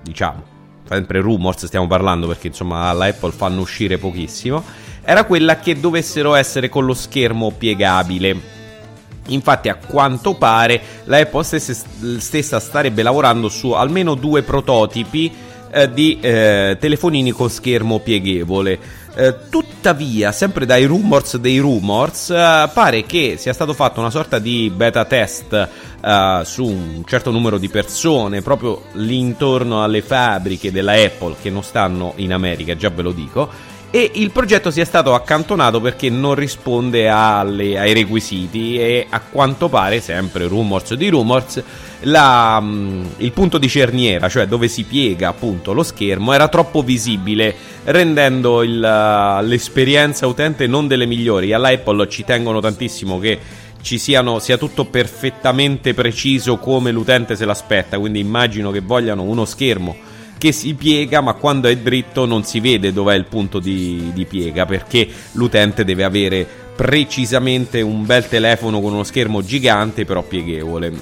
diciamo, sempre rumors stiamo parlando perché insomma alla Apple fanno uscire pochissimo era quella che dovessero essere con lo schermo piegabile. Infatti, a quanto pare, la Apple stessa, starebbe lavorando su almeno due prototipi eh, di eh, telefonini con schermo pieghevole. Eh, tuttavia, sempre dai rumors dei rumors, eh, pare che sia stato fatto una sorta di beta test eh, su un certo numero di persone, proprio lì intorno alle fabbriche della Apple che non stanno in America, già ve lo dico e il progetto sia stato accantonato perché non risponde alle, ai requisiti e a quanto pare, sempre rumors di rumors, la, mm, il punto di cerniera, cioè dove si piega appunto lo schermo, era troppo visibile, rendendo il, l'esperienza utente non delle migliori. Alla Apple ci tengono tantissimo che ci siano, sia tutto perfettamente preciso come l'utente se l'aspetta, quindi immagino che vogliano uno schermo che si piega ma quando è dritto non si vede dov'è il punto di, di, piega perché l'utente deve avere precisamente un bel telefono con uno schermo gigante però pieghevole.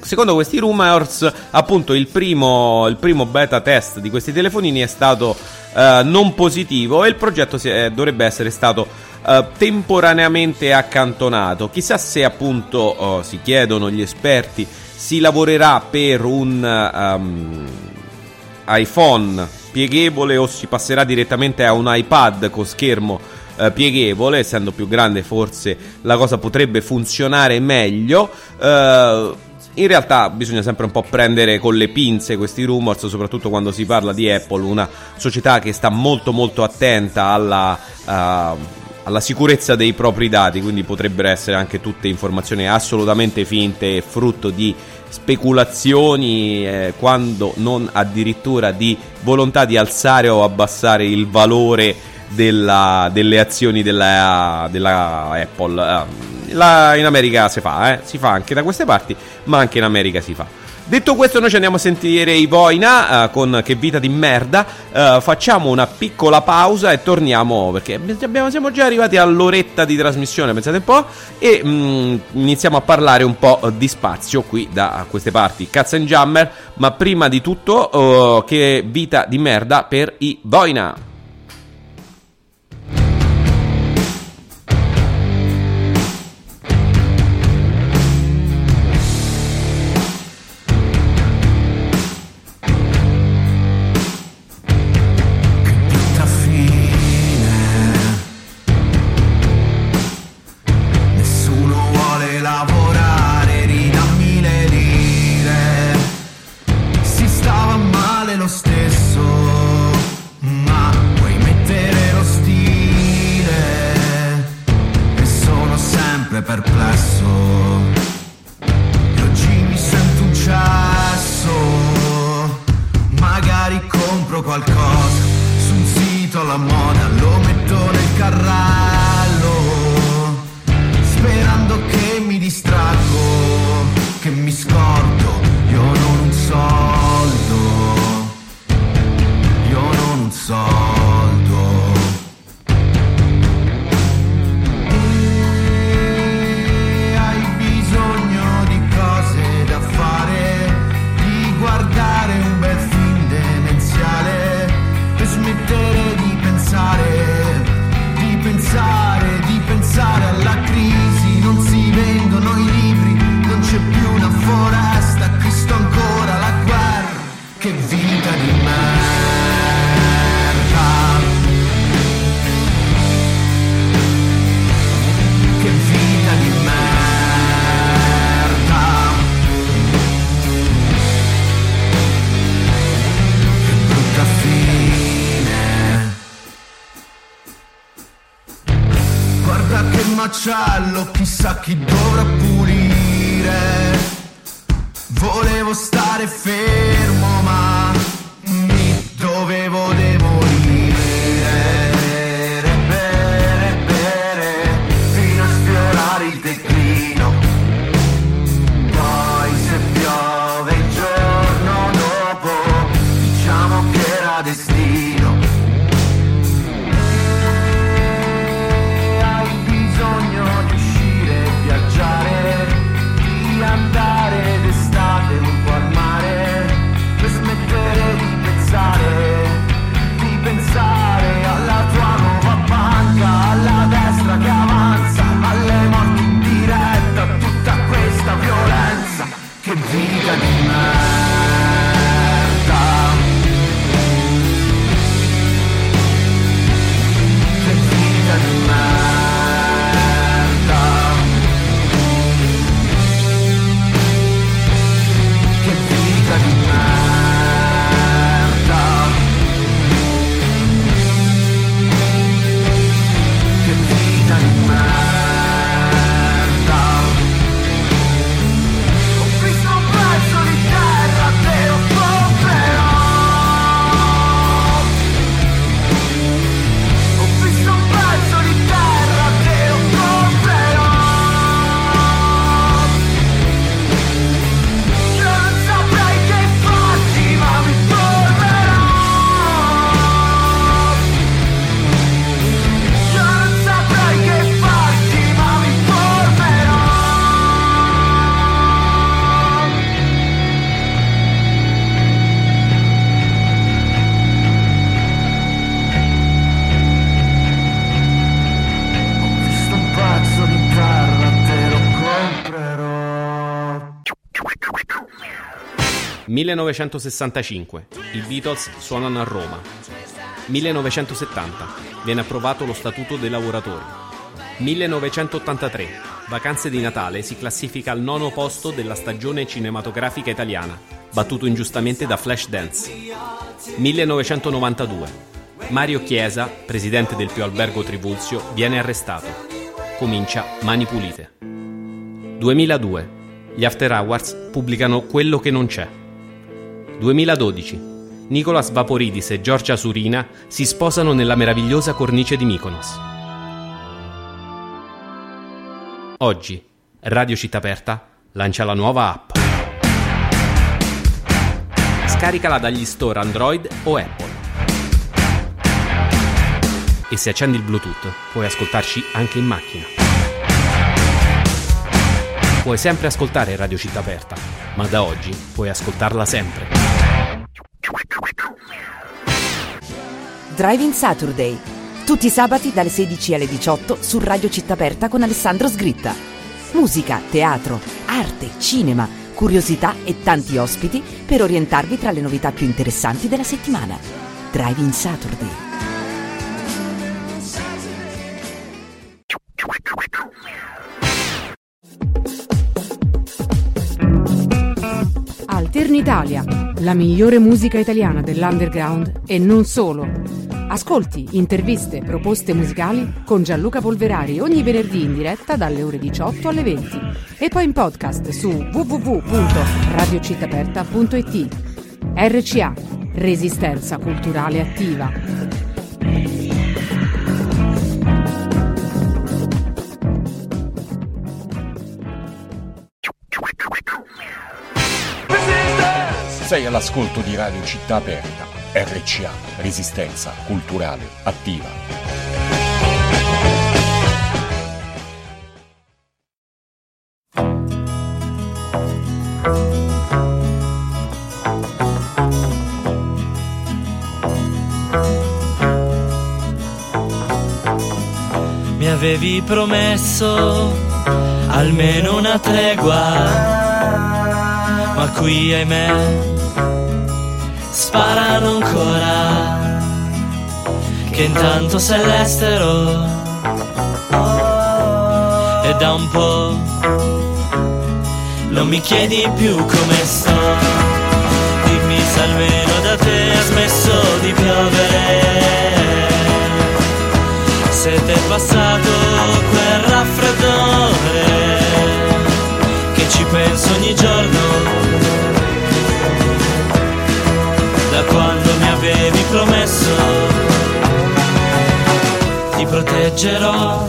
Secondo questi rumors appunto il primo, il primo beta test di questi telefonini è stato uh, non positivo e il progetto si, eh, dovrebbe essere stato uh, temporaneamente accantonato. Chissà se appunto uh, si chiedono gli esperti si lavorerà per un um, iPhone pieghevole o si passerà direttamente a un iPad con schermo eh, pieghevole, essendo più grande forse la cosa potrebbe funzionare meglio. Eh, in realtà bisogna sempre un po' prendere con le pinze questi rumors, soprattutto quando si parla di Apple, una società che sta molto molto attenta alla, uh, alla sicurezza dei propri dati, quindi potrebbero essere anche tutte informazioni assolutamente finte frutto di speculazioni, eh, quando non addirittura di volontà di alzare o abbassare il valore della, delle azioni della, della Apple. Eh, la, in America si fa, eh? si fa anche da queste parti, ma anche in America si fa. Detto questo, noi ci andiamo a sentire i Voina uh, con Che vita di merda. Uh, facciamo una piccola pausa e torniamo perché abbiamo, siamo già arrivati all'oretta di trasmissione, pensate un po'. E um, iniziamo a parlare un po' di spazio qui da queste parti. Cazzo and Jammer, ma prima di tutto, uh, che vita di merda per i Voina. 1965. I Beatles suonano a Roma. 1970. Viene approvato lo Statuto dei lavoratori. 1983. Vacanze di Natale si classifica al nono posto della stagione cinematografica italiana, battuto ingiustamente da Flashdance. 1992. Mario Chiesa, presidente del Pio Albergo Trivulzio, viene arrestato. Comincia Mani Pulite. 2002. Gli After Hours pubblicano Quello che non c'è. 2012. Nicolas Vaporidis e Giorgia Surina si sposano nella meravigliosa cornice di Mykonos. Oggi, Radio Città Aperta lancia la nuova app. Scaricala dagli store Android o Apple. E se accendi il Bluetooth puoi ascoltarci anche in macchina. Puoi sempre ascoltare Radio Città Aperta, ma da oggi puoi ascoltarla sempre. Driving Saturday. Tutti i sabati dalle 16 alle 18 su Radio Città Aperta con Alessandro Sgritta. Musica, teatro, arte, cinema, curiosità e tanti ospiti per orientarvi tra le novità più interessanti della settimana. Driving Saturday. Alternitalia, la migliore musica italiana dell'underground e non solo. Ascolti, interviste, proposte musicali con Gianluca Polverari ogni venerdì in diretta dalle ore 18 alle 20 e poi in podcast su www.radiocittaperta.it. RCA, Resistenza Culturale Attiva. Sei all'ascolto di Radio Città Aperta, RCA, Resistenza Culturale Attiva. Mi avevi promesso almeno una tregua, ma qui ahimè sparano ancora, che intanto sei all'estero e da un po' non mi chiedi più come sto, dimmi se almeno da te ha smesso di piovere. Se t'è passato quel raffreddore che ci penso ogni giorno proteggerò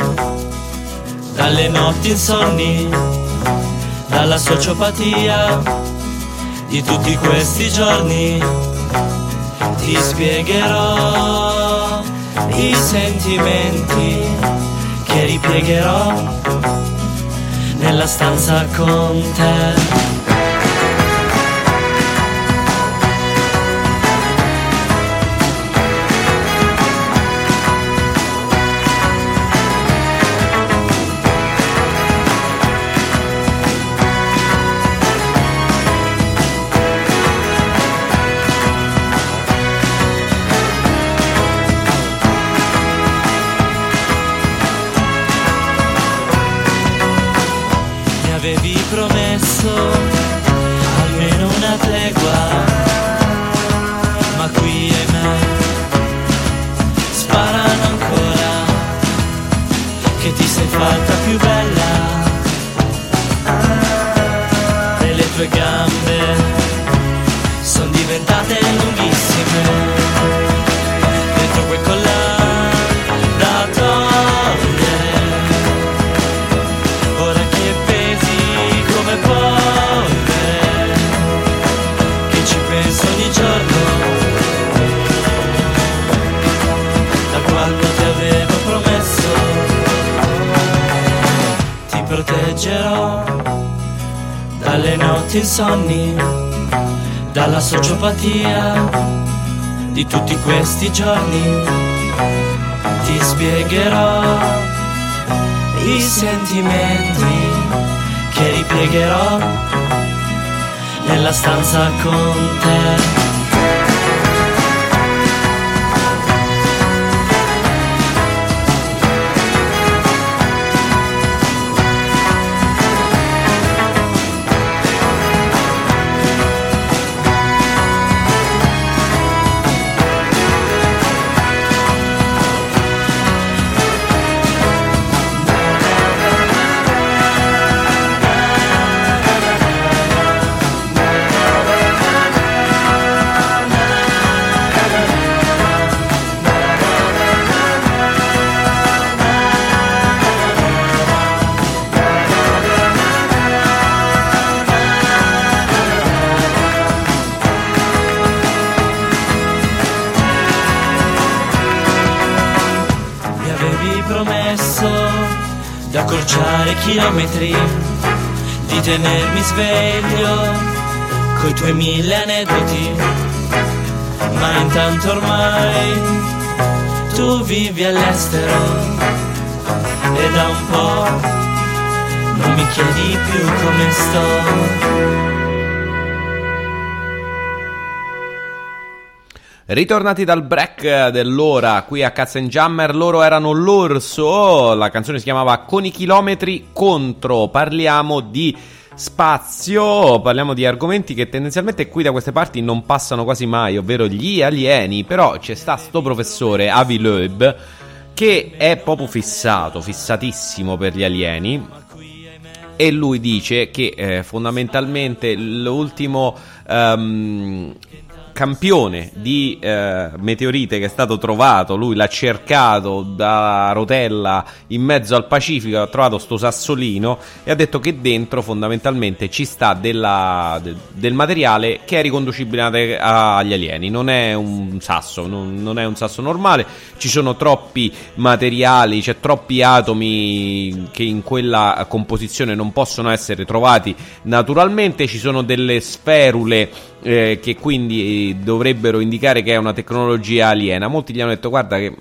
dalle notti insonni dalla sociopatia di tutti questi giorni ti spiegherò i sentimenti che ripiegherò nella stanza con te. Questi giorni Ti spiegherò i sentimenti che ripiegherò nella stanza con te. Accorciare chilometri, di tenermi sveglio coi tuoi mille aneddoti. Ma intanto ormai tu vivi all'estero e da un po' non mi chiedi più come sto. Ritornati dal break dell'ora qui a Katzenjammer, loro erano l'orso, la canzone si chiamava Con i chilometri contro, parliamo di spazio, parliamo di argomenti che tendenzialmente qui da queste parti non passano quasi mai, ovvero gli alieni, però c'è sta sto professore Avi Loeb che è proprio fissato, fissatissimo per gli alieni e lui dice che eh, fondamentalmente l'ultimo um, campione di eh, meteorite che è stato trovato, lui l'ha cercato da Rotella in mezzo al Pacifico, ha trovato sto sassolino e ha detto che dentro fondamentalmente ci sta della, de, del materiale che è riconducibile agli alieni, non è un sasso, non, non, è un sasso normale, ci sono troppi materiali, c'è troppi atomi che in quella composizione non possono essere trovati naturalmente, ci sono delle sferule eh, che quindi dovrebbero indicare che è una tecnologia aliena. Molti gli hanno detto guarda che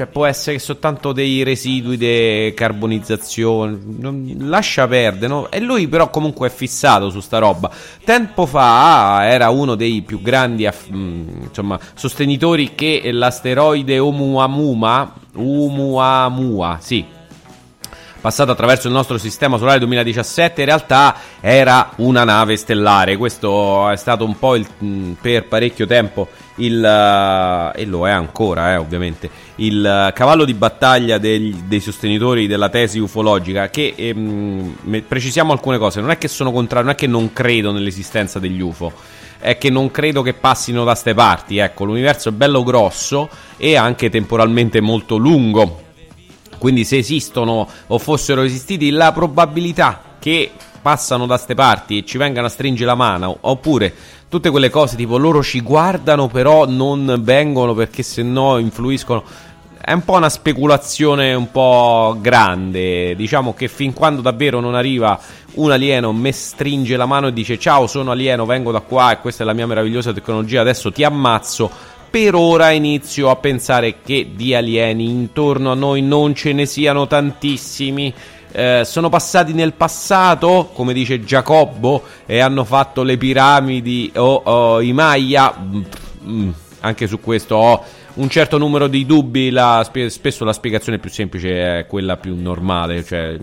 cioè può essere soltanto dei residui di carbonizzazione, lascia perdere, no? E lui però comunque è fissato su sta roba. Tempo fa era uno dei più grandi mm, insomma, sostenitori che l'asteroide Oumuamua, Oumuamua, sì, passato attraverso il nostro sistema solare 2017 in realtà era una nave stellare. Questo è stato un po' il, per parecchio tempo il, e lo è ancora, eh, ovviamente, il cavallo di battaglia degli, dei sostenitori della tesi ufologica. Che ehm, precisiamo alcune cose: non è che sono contrario, non è che non credo nell'esistenza degli UFO è che non credo che passino da ste parti. Ecco, l'universo è bello grosso e anche temporalmente molto lungo. Quindi se esistono o fossero esistiti la probabilità che passano da ste parti e ci vengano a stringere la mano oppure tutte quelle cose tipo loro ci guardano però non vengono perché se no influiscono è un po' una speculazione un po' grande. Diciamo che fin quando davvero non arriva un alieno, me stringe la mano e dice ciao, sono alieno, vengo da qua e questa è la mia meravigliosa tecnologia, adesso ti ammazzo per ora inizio a pensare che di alieni intorno a noi non ce ne siano tantissimi. Eh, sono passati nel passato, come dice Giacobbo, e hanno fatto le piramidi o, o i Maya. Mm, mm, anche su questo ho un certo numero di dubbi. La, spesso la spiegazione più semplice è quella più normale, cioè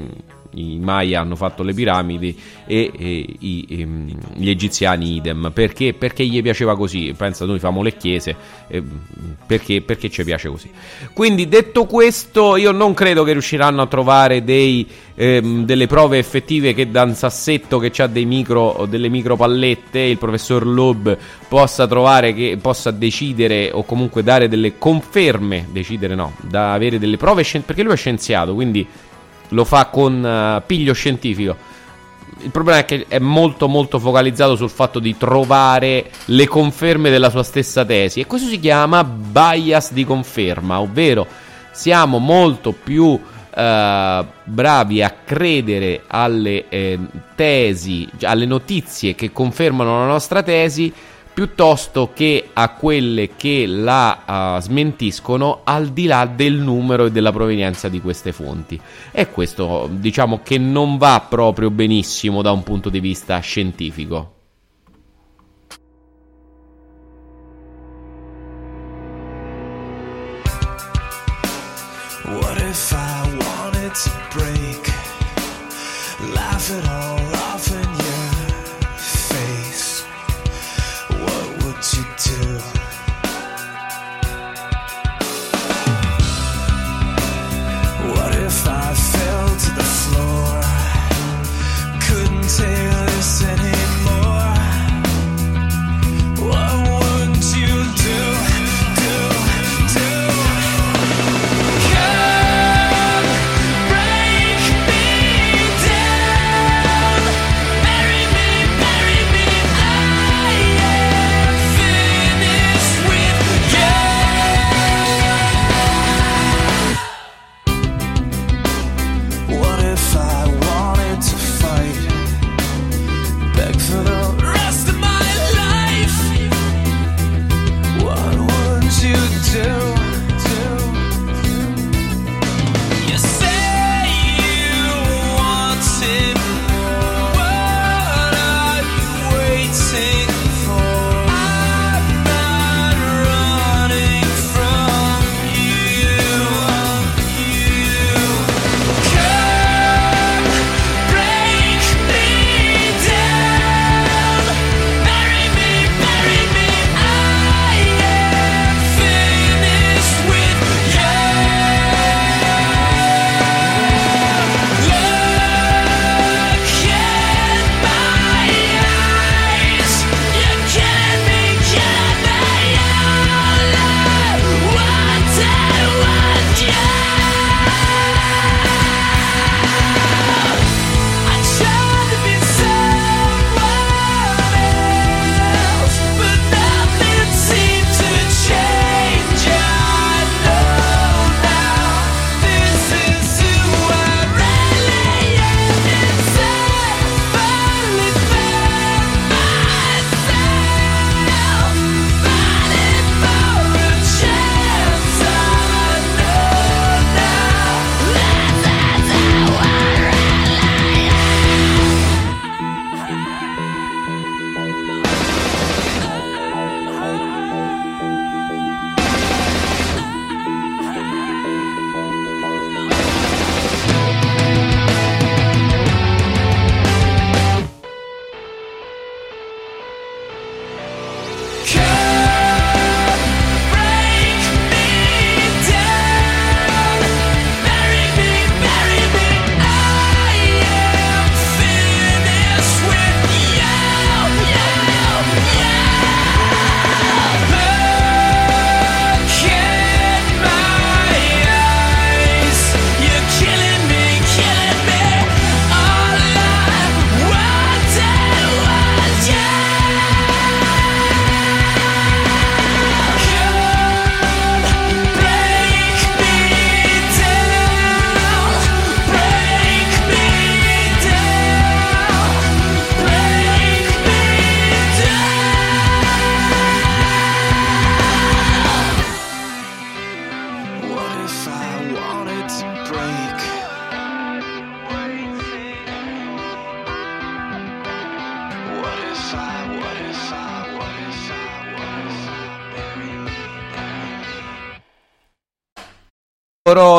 i Maya hanno fatto le piramidi e, e, i, e, ehm, gli egiziani idem. Perché? Perché gli piaceva così. Pensa, noi famo le chiese, eh, perché, perché ci piace così. Quindi, detto questo, io non credo che riusciranno a trovare dei, ehm, delle prove effettive che da un sassetto che ha micro, delle micro pallette, il professor Loeb possa trovare, che possa decidere o comunque dare delle conferme, decidere no, da avere delle prove, perché lui è scienziato, quindi lo fa con uh, piglio scientifico. Il problema è che è molto molto focalizzato sul fatto di trovare le conferme della sua stessa tesi e questo si chiama bias di conferma, ovvero siamo molto più uh, bravi a credere alle eh, tesi, alle notizie che confermano la nostra tesi piuttosto che a quelle che la uh, smentiscono al di là del numero e della provenienza di queste fonti. E questo diciamo che non va proprio benissimo da un punto di vista scientifico. What if I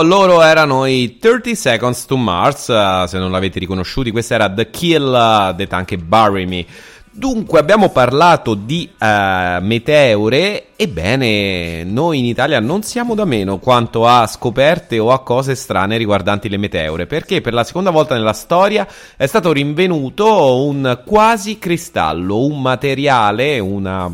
Loro, erano i 30 Seconds to Mars, eh, se non l'avete riconosciuti, questa era The Kill, detta anche Bury Me. Dunque abbiamo parlato di eh, meteore, ebbene noi in Italia non siamo da meno quanto a scoperte o a cose strane riguardanti le meteore, perché per la seconda volta nella storia è stato rinvenuto un quasi cristallo, un materiale, una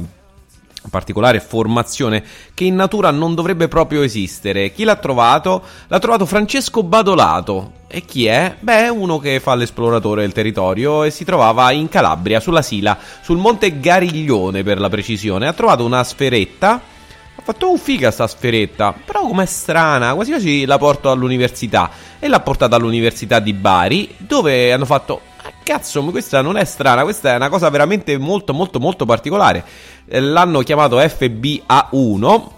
particolare formazione che in natura non dovrebbe proprio esistere. Chi l'ha trovato? L'ha trovato Francesco Badolato. E chi è? Beh, uno che fa l'esploratore del territorio e si trovava in Calabria, sulla Sila, sul monte Gariglione per la precisione. Ha trovato una sferetta. Ha fatto un figa sta sferetta, però com'è strana, quasi quasi la porto all'università. E l'ha portata all'università di Bari, dove hanno fatto "Ah, Cazzo, questa non è strana, questa è una cosa veramente molto molto molto particolare. Eh, L'hanno chiamato FBA1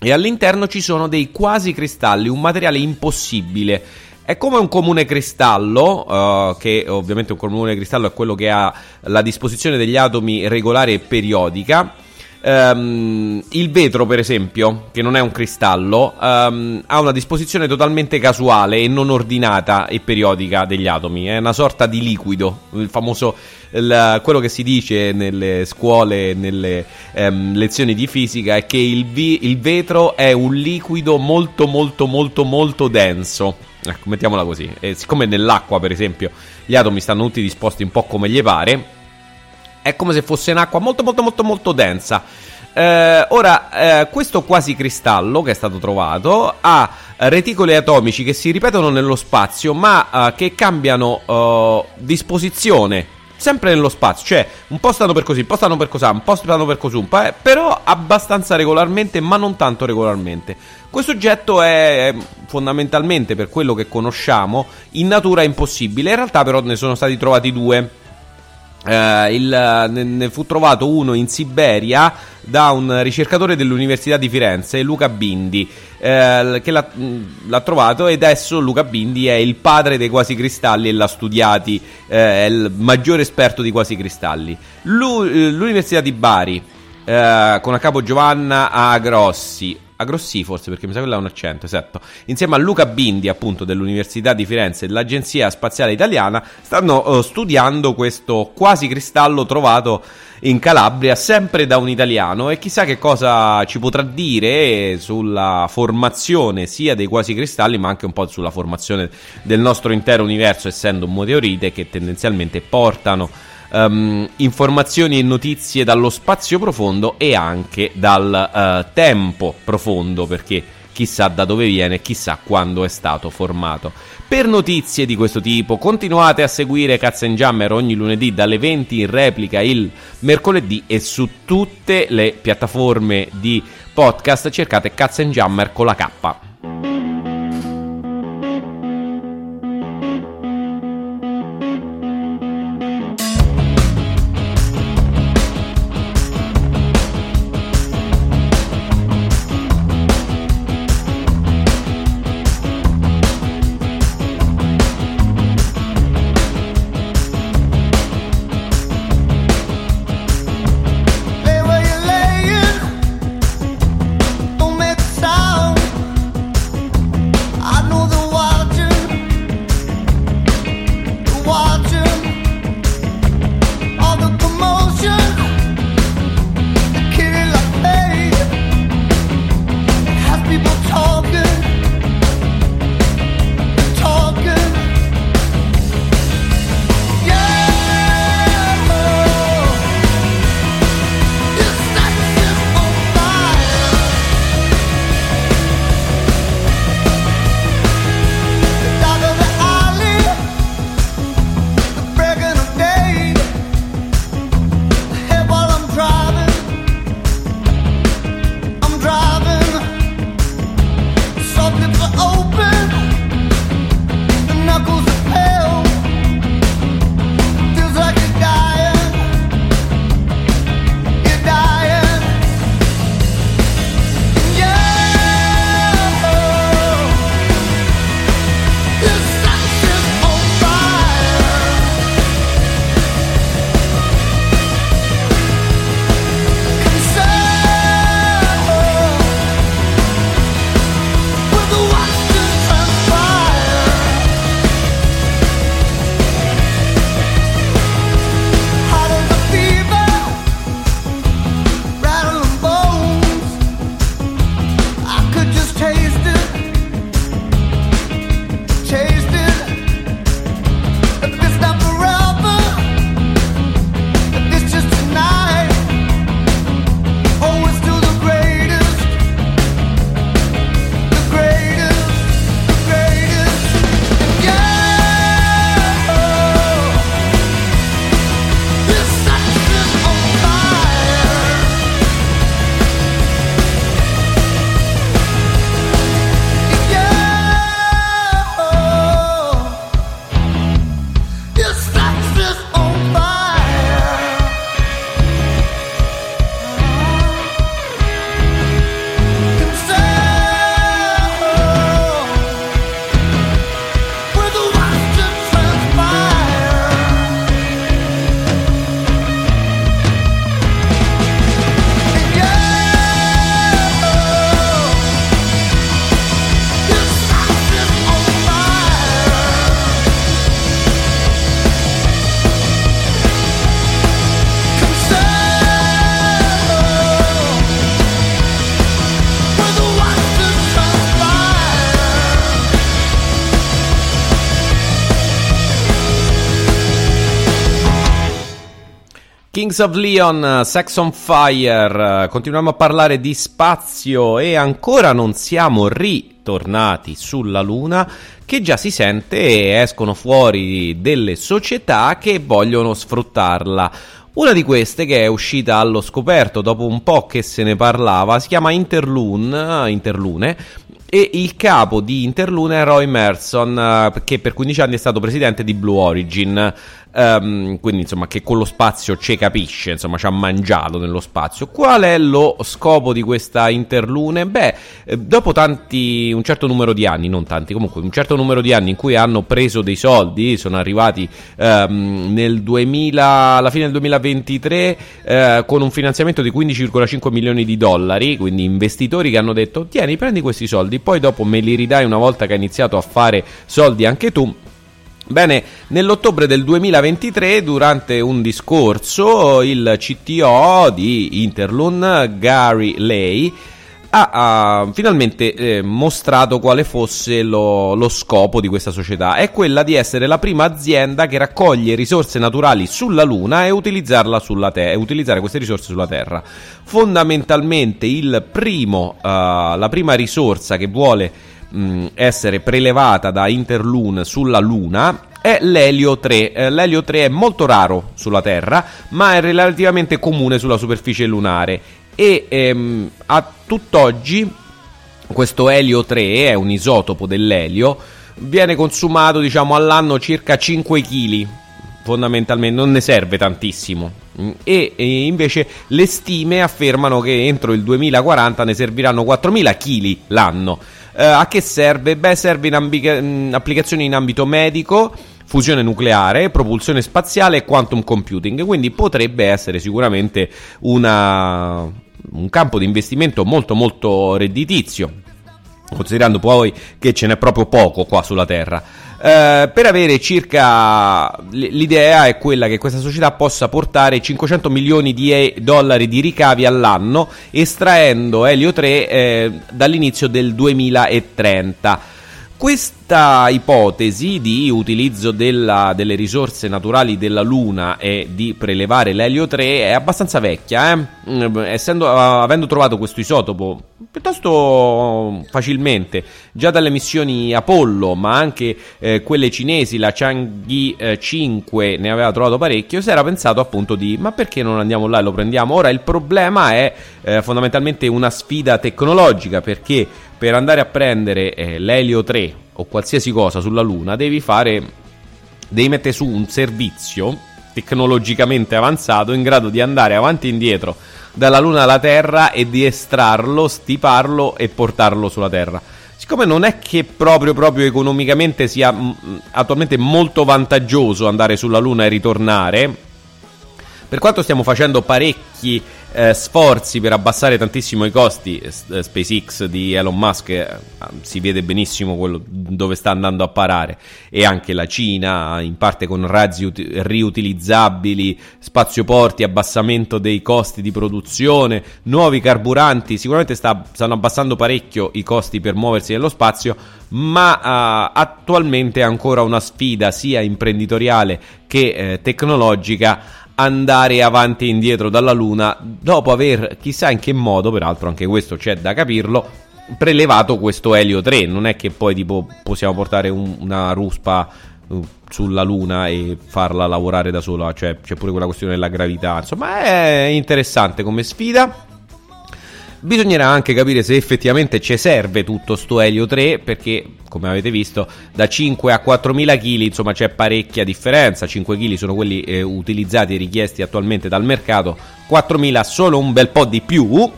e all'interno ci sono dei quasi cristalli, un materiale impossibile. È come un comune cristallo, eh, che ovviamente un comune cristallo è quello che ha la disposizione degli atomi regolare e periodica. Ehm, il vetro, per esempio, che non è un cristallo, ehm, ha una disposizione totalmente casuale e non ordinata e periodica degli atomi. È una sorta di liquido, il famoso il- quello che si dice nelle scuole, nelle ehm, lezioni di fisica, è che il, vi- il vetro è un liquido molto, molto, molto, molto denso. Ecco, mettiamola così. E siccome nell'acqua, per esempio, gli atomi stanno tutti disposti un po' come gli pare, è come se fosse un'acqua molto molto molto molto densa. Eh, ora, eh, questo quasi cristallo che è stato trovato ha reticoli atomici che si ripetono nello spazio, ma eh, che cambiano eh, disposizione sempre nello spazio. Cioè, un po' stanno per così, un po' stanno per così, un po' stanno per così, un po', eh, però abbastanza regolarmente, ma non tanto regolarmente. Questo oggetto è fondamentalmente, per quello che conosciamo, in natura impossibile. In realtà, però, ne sono stati trovati due. Eh, il- ne, ne fu trovato uno in Siberia da un ricercatore dell'Università di Firenze, Luca Bindi, eh, che l'ha, mh, l'ha trovato e adesso Luca Bindi è il padre dei quasi cristalli e l'ha studiati, eh, è il maggiore esperto di quasi cristalli. Lu- eh, L'Università di Bari, eh, con a capo Giovanna Agrossi, Agrossi forse perché mi sa che là un accento, esatto. Insieme a Luca Bindi, appunto, dell'Università di Firenze e dell'Agenzia Spaziale Italiana, stanno eh, studiando questo quasi cristallo trovato in Calabria, sempre da un italiano, e chissà che cosa ci potrà dire sulla formazione sia dei quasi cristalli, ma anche un po' sulla formazione del nostro intero universo, essendo un meteorite che tendenzialmente portano ehm, informazioni e notizie dallo spazio profondo e anche dal eh, tempo profondo, perché chissà da dove viene, chissà quando è stato formato. Per notizie di questo tipo continuate a seguire Cazzo Jammer ogni lunedì dalle 20 in replica il mercoledì e su tutte le piattaforme di podcast cercate Cazzo Jammer con la K. Kings of Leon, Sex on Fire, continuiamo a parlare di spazio e ancora non siamo ritornati sulla Luna che già si sente e escono fuori delle società che vogliono sfruttarla. Una di queste che è uscita allo scoperto dopo un po' che se ne parlava si chiama Interlune, Interlune e il capo di Interlune è Roy Merson che per 15 anni è stato presidente di Blue Origin Um, quindi insomma che con lo spazio ci capisce, insomma ci ha mangiato nello spazio. Qual è lo scopo di questa interlune? Beh, eh, dopo tanti, un certo numero di anni, non tanti, comunque un certo numero di anni in cui hanno preso dei soldi, sono arrivati um, nel 2000, alla fine del 2023 uh, con un finanziamento di 15,5 milioni di dollari, quindi investitori che hanno detto tieni, prendi questi soldi, poi dopo me li ridai una volta che hai iniziato a fare soldi anche tu Bene, nell'ottobre del 2023, durante un discorso, il CTO di Interlun, Gary Lay, ha, ha finalmente eh, mostrato quale fosse lo, lo, scopo di questa società. È quella di essere la prima azienda che raccoglie risorse naturali sulla Luna e utilizzarla sulla te- utilizzare queste risorse sulla Terra. Fondamentalmente primo, uh, la prima risorsa che vuole mh, essere prelevata da Interlune sulla Luna è l'elio 3. Eh, l'elio 3 è molto raro sulla Terra, ma è relativamente comune sulla superficie lunare. E ehm, a tutt'oggi questo elio 3 è un isotopo dell'elio viene consumato diciamo all'anno circa 5 kg fondamentalmente non ne serve tantissimo. E, e, invece le stime affermano che entro il 2040 ne serviranno 4.000 kg l'anno Uh, a che serve? Beh, serve in, ambi- in applicazioni in ambito medico, fusione nucleare, propulsione spaziale e quantum computing. Quindi potrebbe essere sicuramente una, un campo di investimento molto molto redditizio, considerando poi che ce n'è proprio poco qua sulla Terra. Eh, per avere circa l'idea è quella che questa società possa portare 500 milioni di dollari di ricavi all'anno estraendo Elio 3 eh, dall'inizio del 2030 questa ipotesi di utilizzo della, delle risorse naturali della Luna e di prelevare l'elio 3 è abbastanza vecchia, eh? Mm, Essendo, avendo trovato questo isotopo piuttosto facilmente già dalle missioni Apollo, ma anche eh, quelle cinesi, la Chang'e eh, 5 ne aveva trovato parecchio, si era pensato appunto di ma perché non andiamo là e lo prendiamo? Ora il problema è eh, fondamentalmente una sfida tecnologica perché per andare a prendere eh, l'elio 3 o qualsiasi cosa sulla Luna devi fare devi mettere su un servizio tecnologicamente avanzato in grado di andare avanti e indietro dalla Luna alla Terra e di estrarlo, stiparlo e portarlo sulla Terra. Siccome non è che proprio, proprio economicamente sia m- attualmente molto vantaggioso andare sulla Luna e ritornare, per quanto stiamo facendo parecchi eh, sforzi per abbassare tantissimo i costi, eh, SpaceX di Elon Musk eh, si vede benissimo quello dove sta andando a parare. E anche la Cina, in parte con razzi ut- riutilizzabili, spazioporti, abbassamento dei costi di produzione, nuovi carburanti, sicuramente sta, stanno abbassando parecchio i costi per muoversi nello spazio, ma uh, attualmente è ancora una sfida sia imprenditoriale che eh, tecnologica andare avanti e indietro dalla Luna dopo aver, chissà in che modo, peraltro anche questo c'è da capirlo, prelevato questo Elio 3. Non è che poi tipo possiamo portare un, una ruspa uh, sulla Luna e farla lavorare da sola, cioè c'è pure quella questione della gravità. Insomma, è interessante come sfida. Bisognerà anche capire se effettivamente ci serve tutto sto Elio 3 perché come avete visto da 5 a 4.000 kg insomma c'è parecchia differenza. 5 kg sono quelli eh, utilizzati e richiesti attualmente dal mercato. 4.000 solo un bel po' di più.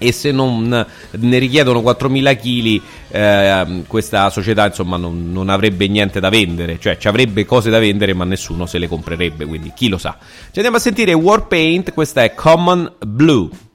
E se non ne richiedono 4.000 kg eh, questa società insomma non, non, avrebbe niente da vendere. Cioè ci avrebbe cose da vendere ma nessuno se le comprerebbe quindi chi lo sa. Ci andiamo a sentire Warpaint questa è Common Blue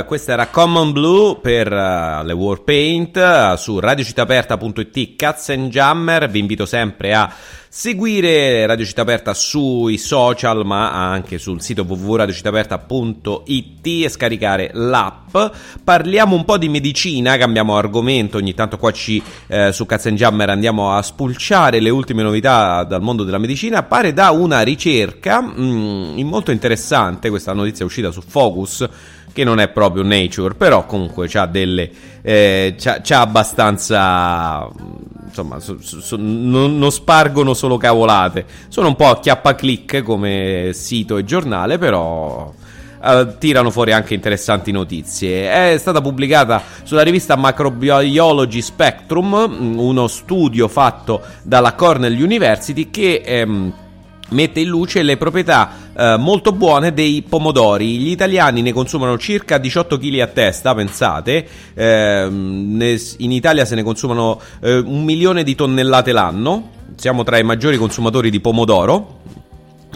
Eh, questa era Common Blue per uh, le Warpaint uh, su radiocittaperta.it Cats and Jammer, vi invito sempre a seguire Radio Città Aperta sui social ma anche sul sito www.radiocittaperta.it e scaricare l'app. Parliamo un po' di medicina, cambiamo argomento, ogni tanto qua ci, eh, su Cats Jammer andiamo a spulciare le ultime novità dal mondo della medicina. Pare da una ricerca mh, molto interessante, questa notizia è uscita su Focus che non è proprio Nature, però comunque c'ha delle eh, c'ha, c'ha abbastanza insomma, so, so, non, non, spargono solo cavolate. Sono un po' a chiappa click come sito e giornale, però uh, tirano fuori anche interessanti notizie. È stata pubblicata sulla rivista Microbiology Spectrum uno studio fatto dalla Cornell University che. Um, mette in luce le proprietà eh, molto buone dei pomodori. Gli italiani ne consumano circa 18 kg a testa, pensate, eh, in Italia se ne consumano eh, un milione di tonnellate l'anno, siamo tra i maggiori consumatori di pomodoro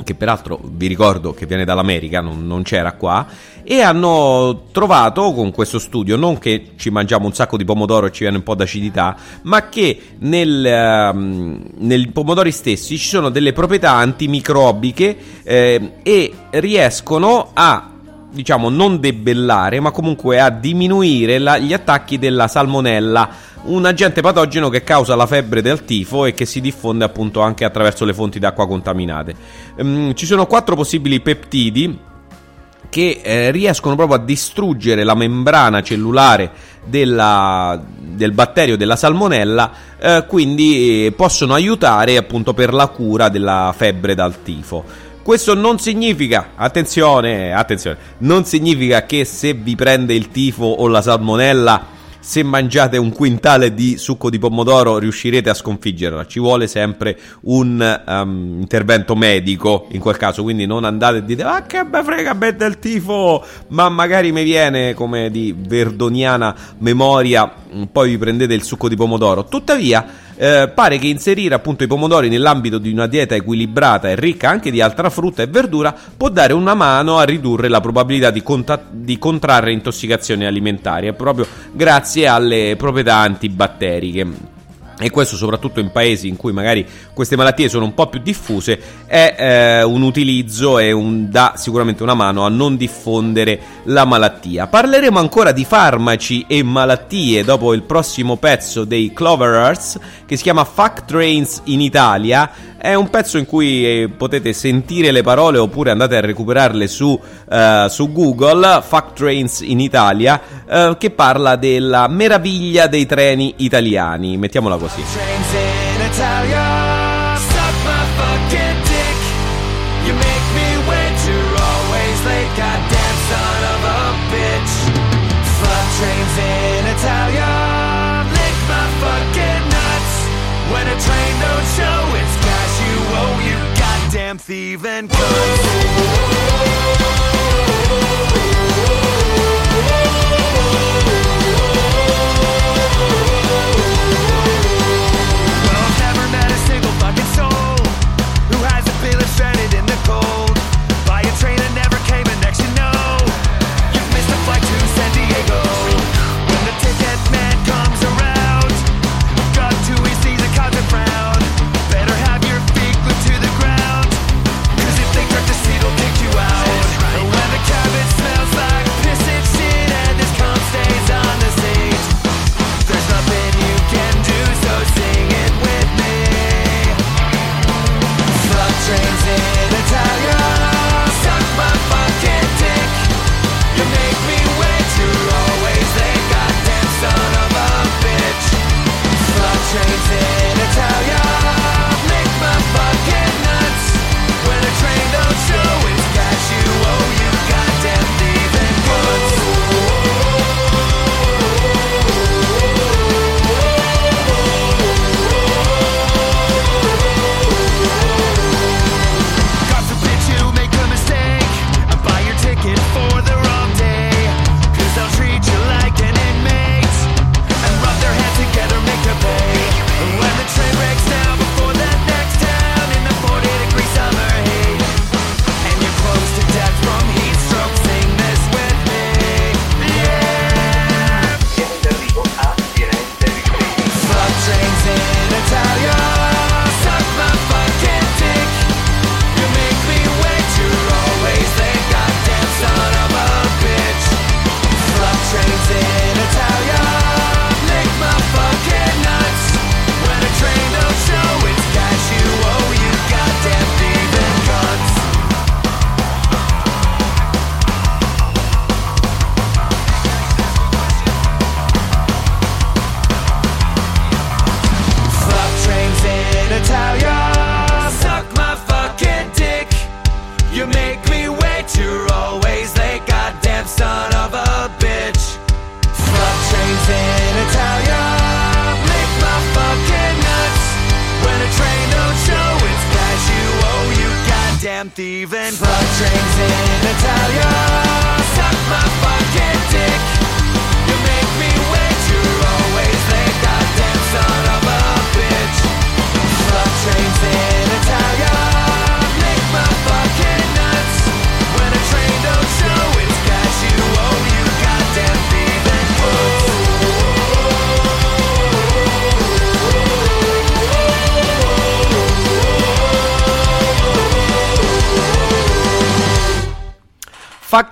che peraltro vi ricordo che viene dall'America, non, non, c'era qua, e hanno trovato con questo studio non che ci mangiamo un sacco di pomodoro e ci viene un po' d'acidità, ma che nel, um, nei pomodori stessi ci sono delle proprietà antimicrobiche eh, e riescono a diciamo non debellare, ma comunque a diminuire la, gli attacchi della salmonella un agente patogeno che causa la febbre del tifo e che si diffonde appunto anche attraverso le fonti d'acqua contaminate. Um, ci sono quattro possibili peptidi che eh, riescono proprio a distruggere la membrana cellulare della, del batterio della salmonella, eh, quindi possono aiutare appunto per la cura della febbre dal tifo. Questo non significa, attenzione, attenzione, non significa che se vi prende il tifo o la salmonella se mangiate un quintale di succo di pomodoro riuscirete a sconfiggerla. Ci vuole sempre un um, intervento medico in quel caso, quindi non andate e dite ah che me frega me del tifo, ma magari mi viene come di verdoniana memoria, poi vi prendete il succo di pomodoro. Tuttavia eh, pare che inserire appunto i pomodori nell'ambito di una dieta equilibrata e ricca anche di altra frutta e verdura può dare una mano a ridurre la probabilità di, conta- di contrarre intossicazioni alimentari, proprio grazie alle proprietà antibatteriche e questo soprattutto in paesi in cui magari queste malattie sono un po' più diffuse, è eh, un utilizzo e un, dà sicuramente una mano a non diffondere la malattia. Parleremo ancora di farmaci e malattie dopo il prossimo pezzo dei Cloverers che si chiama Fact Trains in Italia è un pezzo in cui eh, potete sentire le parole oppure andate a recuperarle su, uh, su Google, Fact Trains in Italia, uh, che parla della meraviglia dei treni italiani. Mettiamola così. Trains thieving cunts.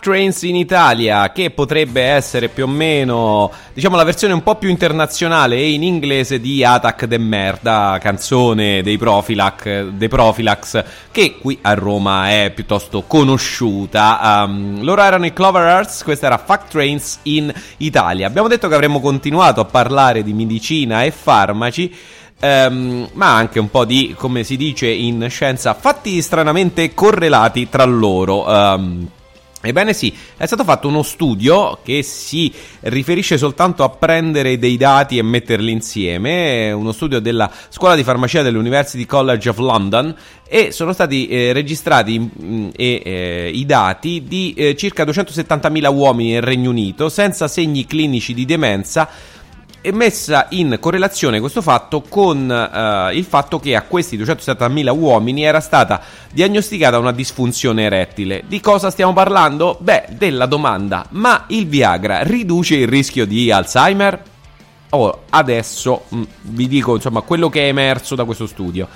Trains in Italia, che potrebbe essere più o meno, diciamo, la versione un po' più internazionale e in inglese di Attack de Merda, canzone dei Profilax, dei Profilax, che qui a Roma è piuttosto conosciuta. Um, loro erano i Clover Hearts, questa era Fuck Trains in Italia. Abbiamo detto che avremmo continuato a parlare di medicina e farmaci. Ehm, ma anche un po' di, come si dice in scienza, fatti stranamente correlati tra loro. Ehm, Ebbene sì, è stato fatto uno studio che si riferisce soltanto a prendere dei dati e metterli insieme, uno studio della scuola di farmacia dell'University College of London e sono stati eh, registrati mh, e, eh, i dati di eh, circa 270.000 uomini nel Regno Unito senza segni clinici di demenza è messa in correlazione questo fatto con uh, il fatto che a questi 270.000 uomini era stata diagnosticata una disfunzione erettile. Di cosa stiamo parlando? Beh, della domanda, ma il Viagra riduce il rischio di Alzheimer? Oh, adesso mh, vi dico insomma quello che è emerso da questo studio.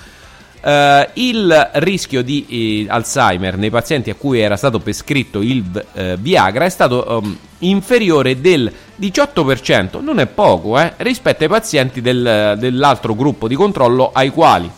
Uh, il rischio di eh, Alzheimer nei pazienti a cui era stato prescritto il uh, Viagra è stato um, inferiore del 18%, non è poco, eh, rispetto ai pazienti del, dell'altro gruppo di controllo ai quali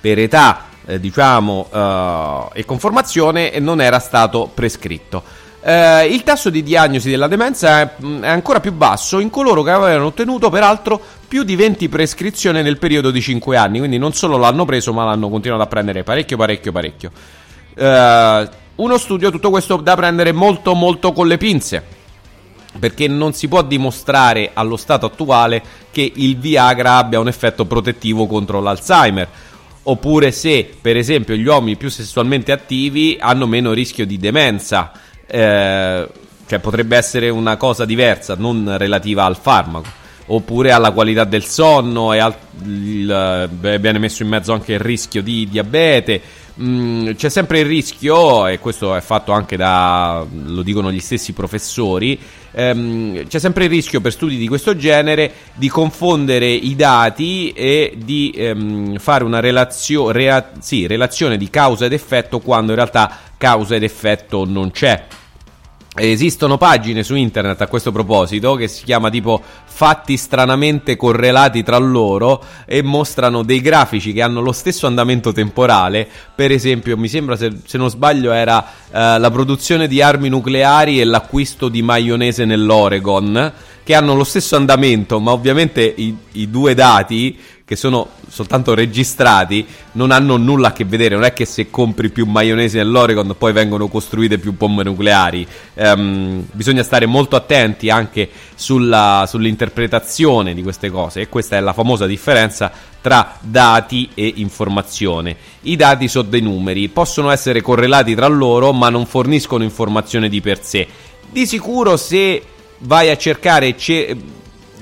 per età, eh, diciamo, uh, e conformazione non era stato prescritto. Uh, il tasso di diagnosi della demenza è, è, ancora più basso in coloro che avevano ottenuto peraltro più di 20 prescrizioni nel periodo di 5 anni, quindi non solo l'hanno preso ma l'hanno continuato a prendere parecchio, parecchio, parecchio. Uh, uno studio, tutto questo da prendere molto, molto con le pinze perché non si può dimostrare allo stato attuale che il Viagra abbia un effetto protettivo contro l'Alzheimer. Oppure se, per esempio, gli uomini più sessualmente attivi hanno meno rischio di demenza. Eh, cioè potrebbe essere una cosa diversa, non relativa al farmaco. Oppure alla qualità del sonno e al, il, viene messo in mezzo anche il rischio di diabete. Mm, c'è sempre il rischio, e questo è fatto anche da, lo dicono gli stessi professori, ehm, c'è sempre il rischio per studi di questo genere di confondere i dati e di ehm, fare una relazio- rea- sì, relazione di causa ed effetto quando in realtà causa ed effetto non c'è. Esistono pagine su internet a questo proposito che si chiama tipo fatti stranamente correlati tra loro e mostrano dei grafici che hanno lo stesso andamento temporale. Per esempio, mi sembra se, se non sbaglio era eh, la produzione di armi nucleari e l'acquisto di maionese nell'Oregon che hanno lo stesso andamento, ma ovviamente i, i due dati che sono soltanto registrati non hanno nulla a che vedere. Non è che se compri più maionese nell'Oregon poi vengono costruite più bombe nucleari. Um, bisogna stare molto attenti anche sulla, sull'interpretazione di queste cose. E questa è la famosa differenza tra dati e informazione. I dati sono dei numeri, possono essere correlati tra loro, ma non forniscono informazione di per sé. Di sicuro se vai a cercare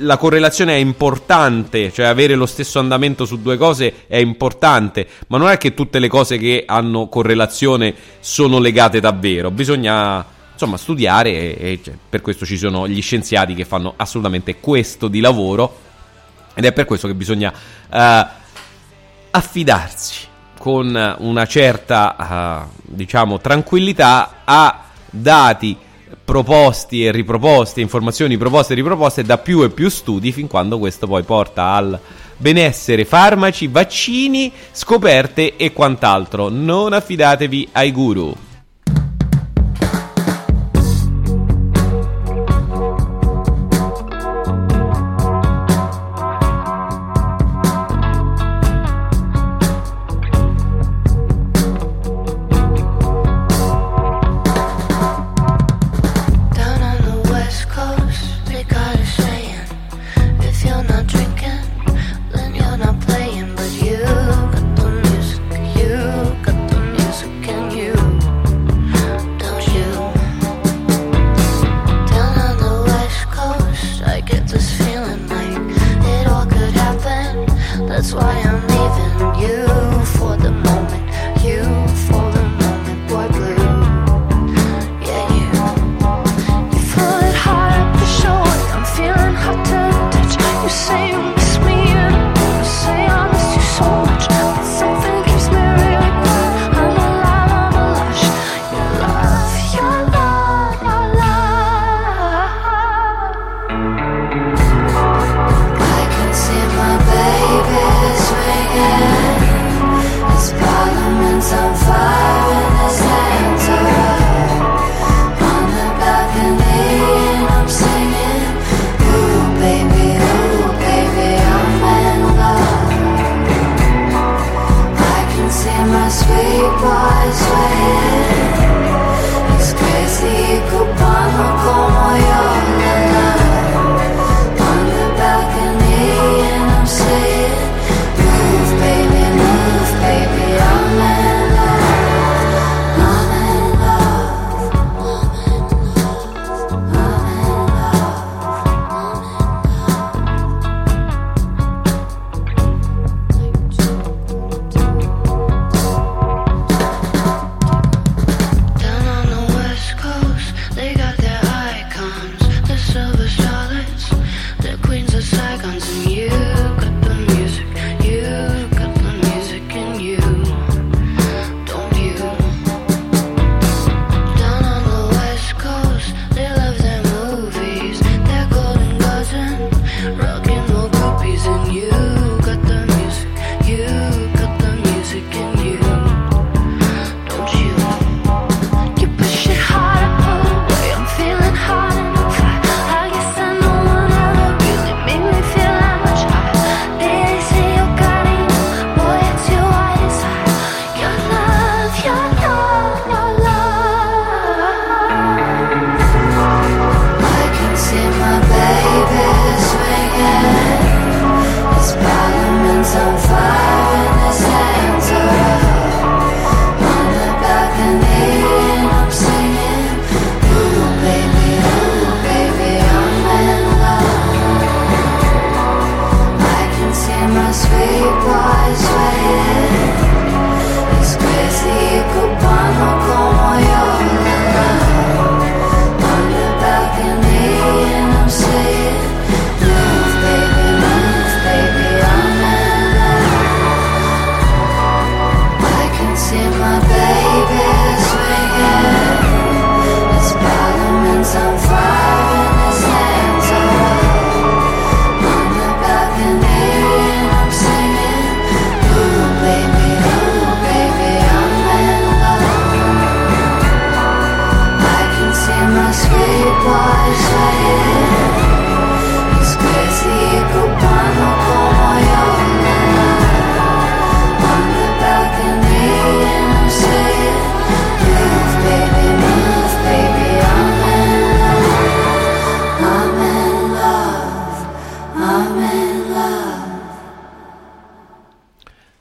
la correlazione è importante, cioè avere lo stesso andamento su due cose è importante, ma non è che tutte le cose che hanno correlazione sono legate davvero, bisogna insomma studiare e, e cioè, per questo ci sono gli scienziati che fanno assolutamente questo di lavoro ed è per questo che bisogna uh, affidarsi con una certa uh, diciamo tranquillità a dati proposti e riproposti, informazioni proposte e riproposte da più e più studi fin quando questo poi porta al benessere, farmaci, vaccini, scoperte e quant'altro. Non affidatevi ai guru.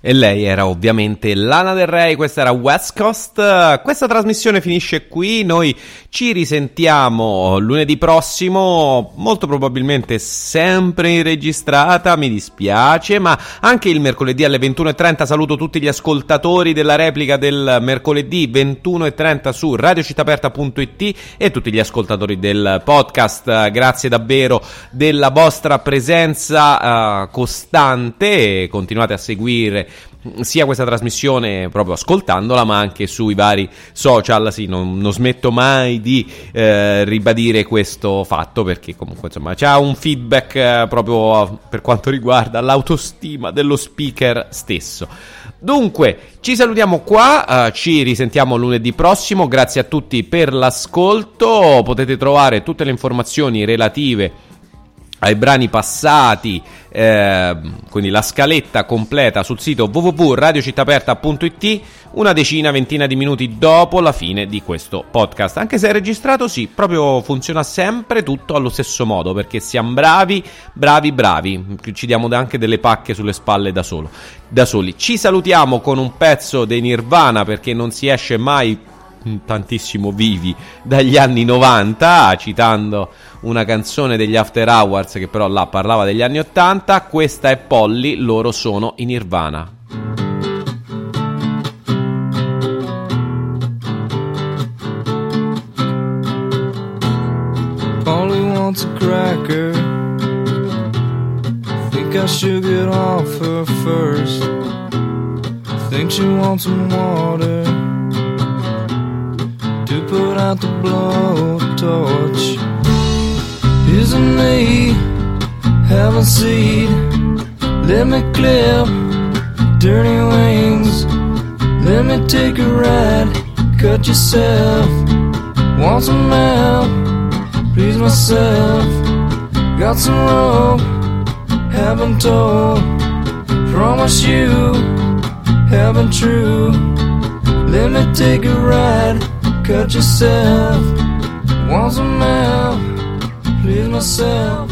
E lei era ovviamente Lana Del Rey, questa era West Coast. Questa trasmissione finisce qui, noi ci risentiamo lunedì prossimo, molto probabilmente sempre in registrata, mi dispiace, ma anche il mercoledì alle 21.30 saluto tutti gli ascoltatori della replica del mercoledì 21.30 su radiocittaperta.it e tutti gli ascoltatori del podcast. Grazie davvero della vostra presenza eh, costante, continuate a seguire sia questa trasmissione proprio ascoltandola ma anche sui vari social. Sì, non, non smetto mai di eh, ribadire questo fatto perché comunque insomma c'è un feedback eh, proprio per quanto riguarda l'autostima dello speaker stesso. Dunque, ci salutiamo qua, eh, ci risentiamo lunedì prossimo, grazie a tutti per l'ascolto, potete trovare tutte le informazioni relative ai brani passati, eh, quindi la scaletta completa sul sito www.radiocittaperta.it una decina, ventina di minuti dopo la fine di questo podcast. Anche se è registrato, sì, proprio funziona sempre tutto allo stesso modo, perché siamo bravi, bravi, bravi. Ci diamo anche delle pacche sulle spalle da, solo, da soli. Ci salutiamo con un pezzo dei Nirvana, perché non si esce mai tantissimo vivi dagli anni 90, citando una canzone degli After Hours che però là parlava degli anni 80. Questa è Polly, loro sono in Nirvana. Polly wants a cracker. Think I should get off her first. Think she wants some water to put out the blowtorch. Isn't me have a seed? Let me clip dirty wings. Let me take a ride. Cut yourself. Want some help? Please myself. Got some rope. Haven't told. Promise you. Haven't true. Let me take a ride. Cut yourself. Want a help? Please myself.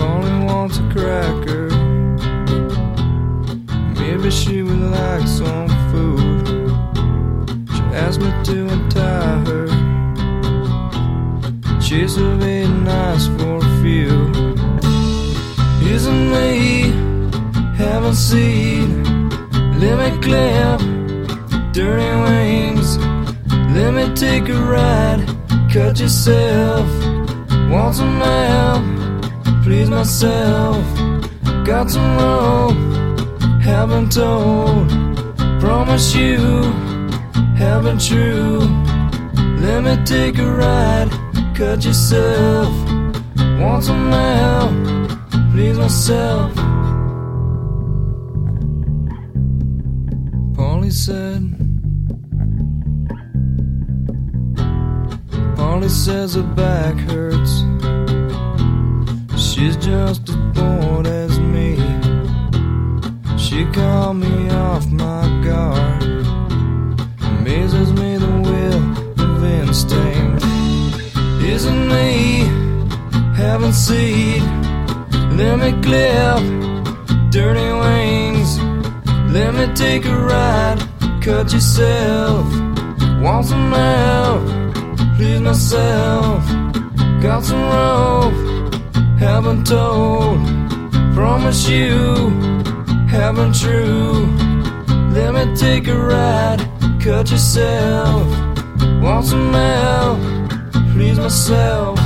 Only wants a cracker. Maybe she would like some food. She asked me to untie her. She's a Haven't seen? Let me clip, dirty wings. Let me take a ride, cut yourself. Want some help, please myself. Got some rope, haven't told. Promise you, haven't true. Let me take a ride, cut yourself. Want some help, please myself. Said. Polly says her back hurts. She's just as bored as me. She called me off my guard. Amazes me the will of instinct. Isn't me having seed? Let me clip dirty wings. Let me take a ride, cut yourself. Want some help, please myself. Got some rope, haven't told. Promise you, haven't true. Let me take a ride, cut yourself. Want some help, please myself.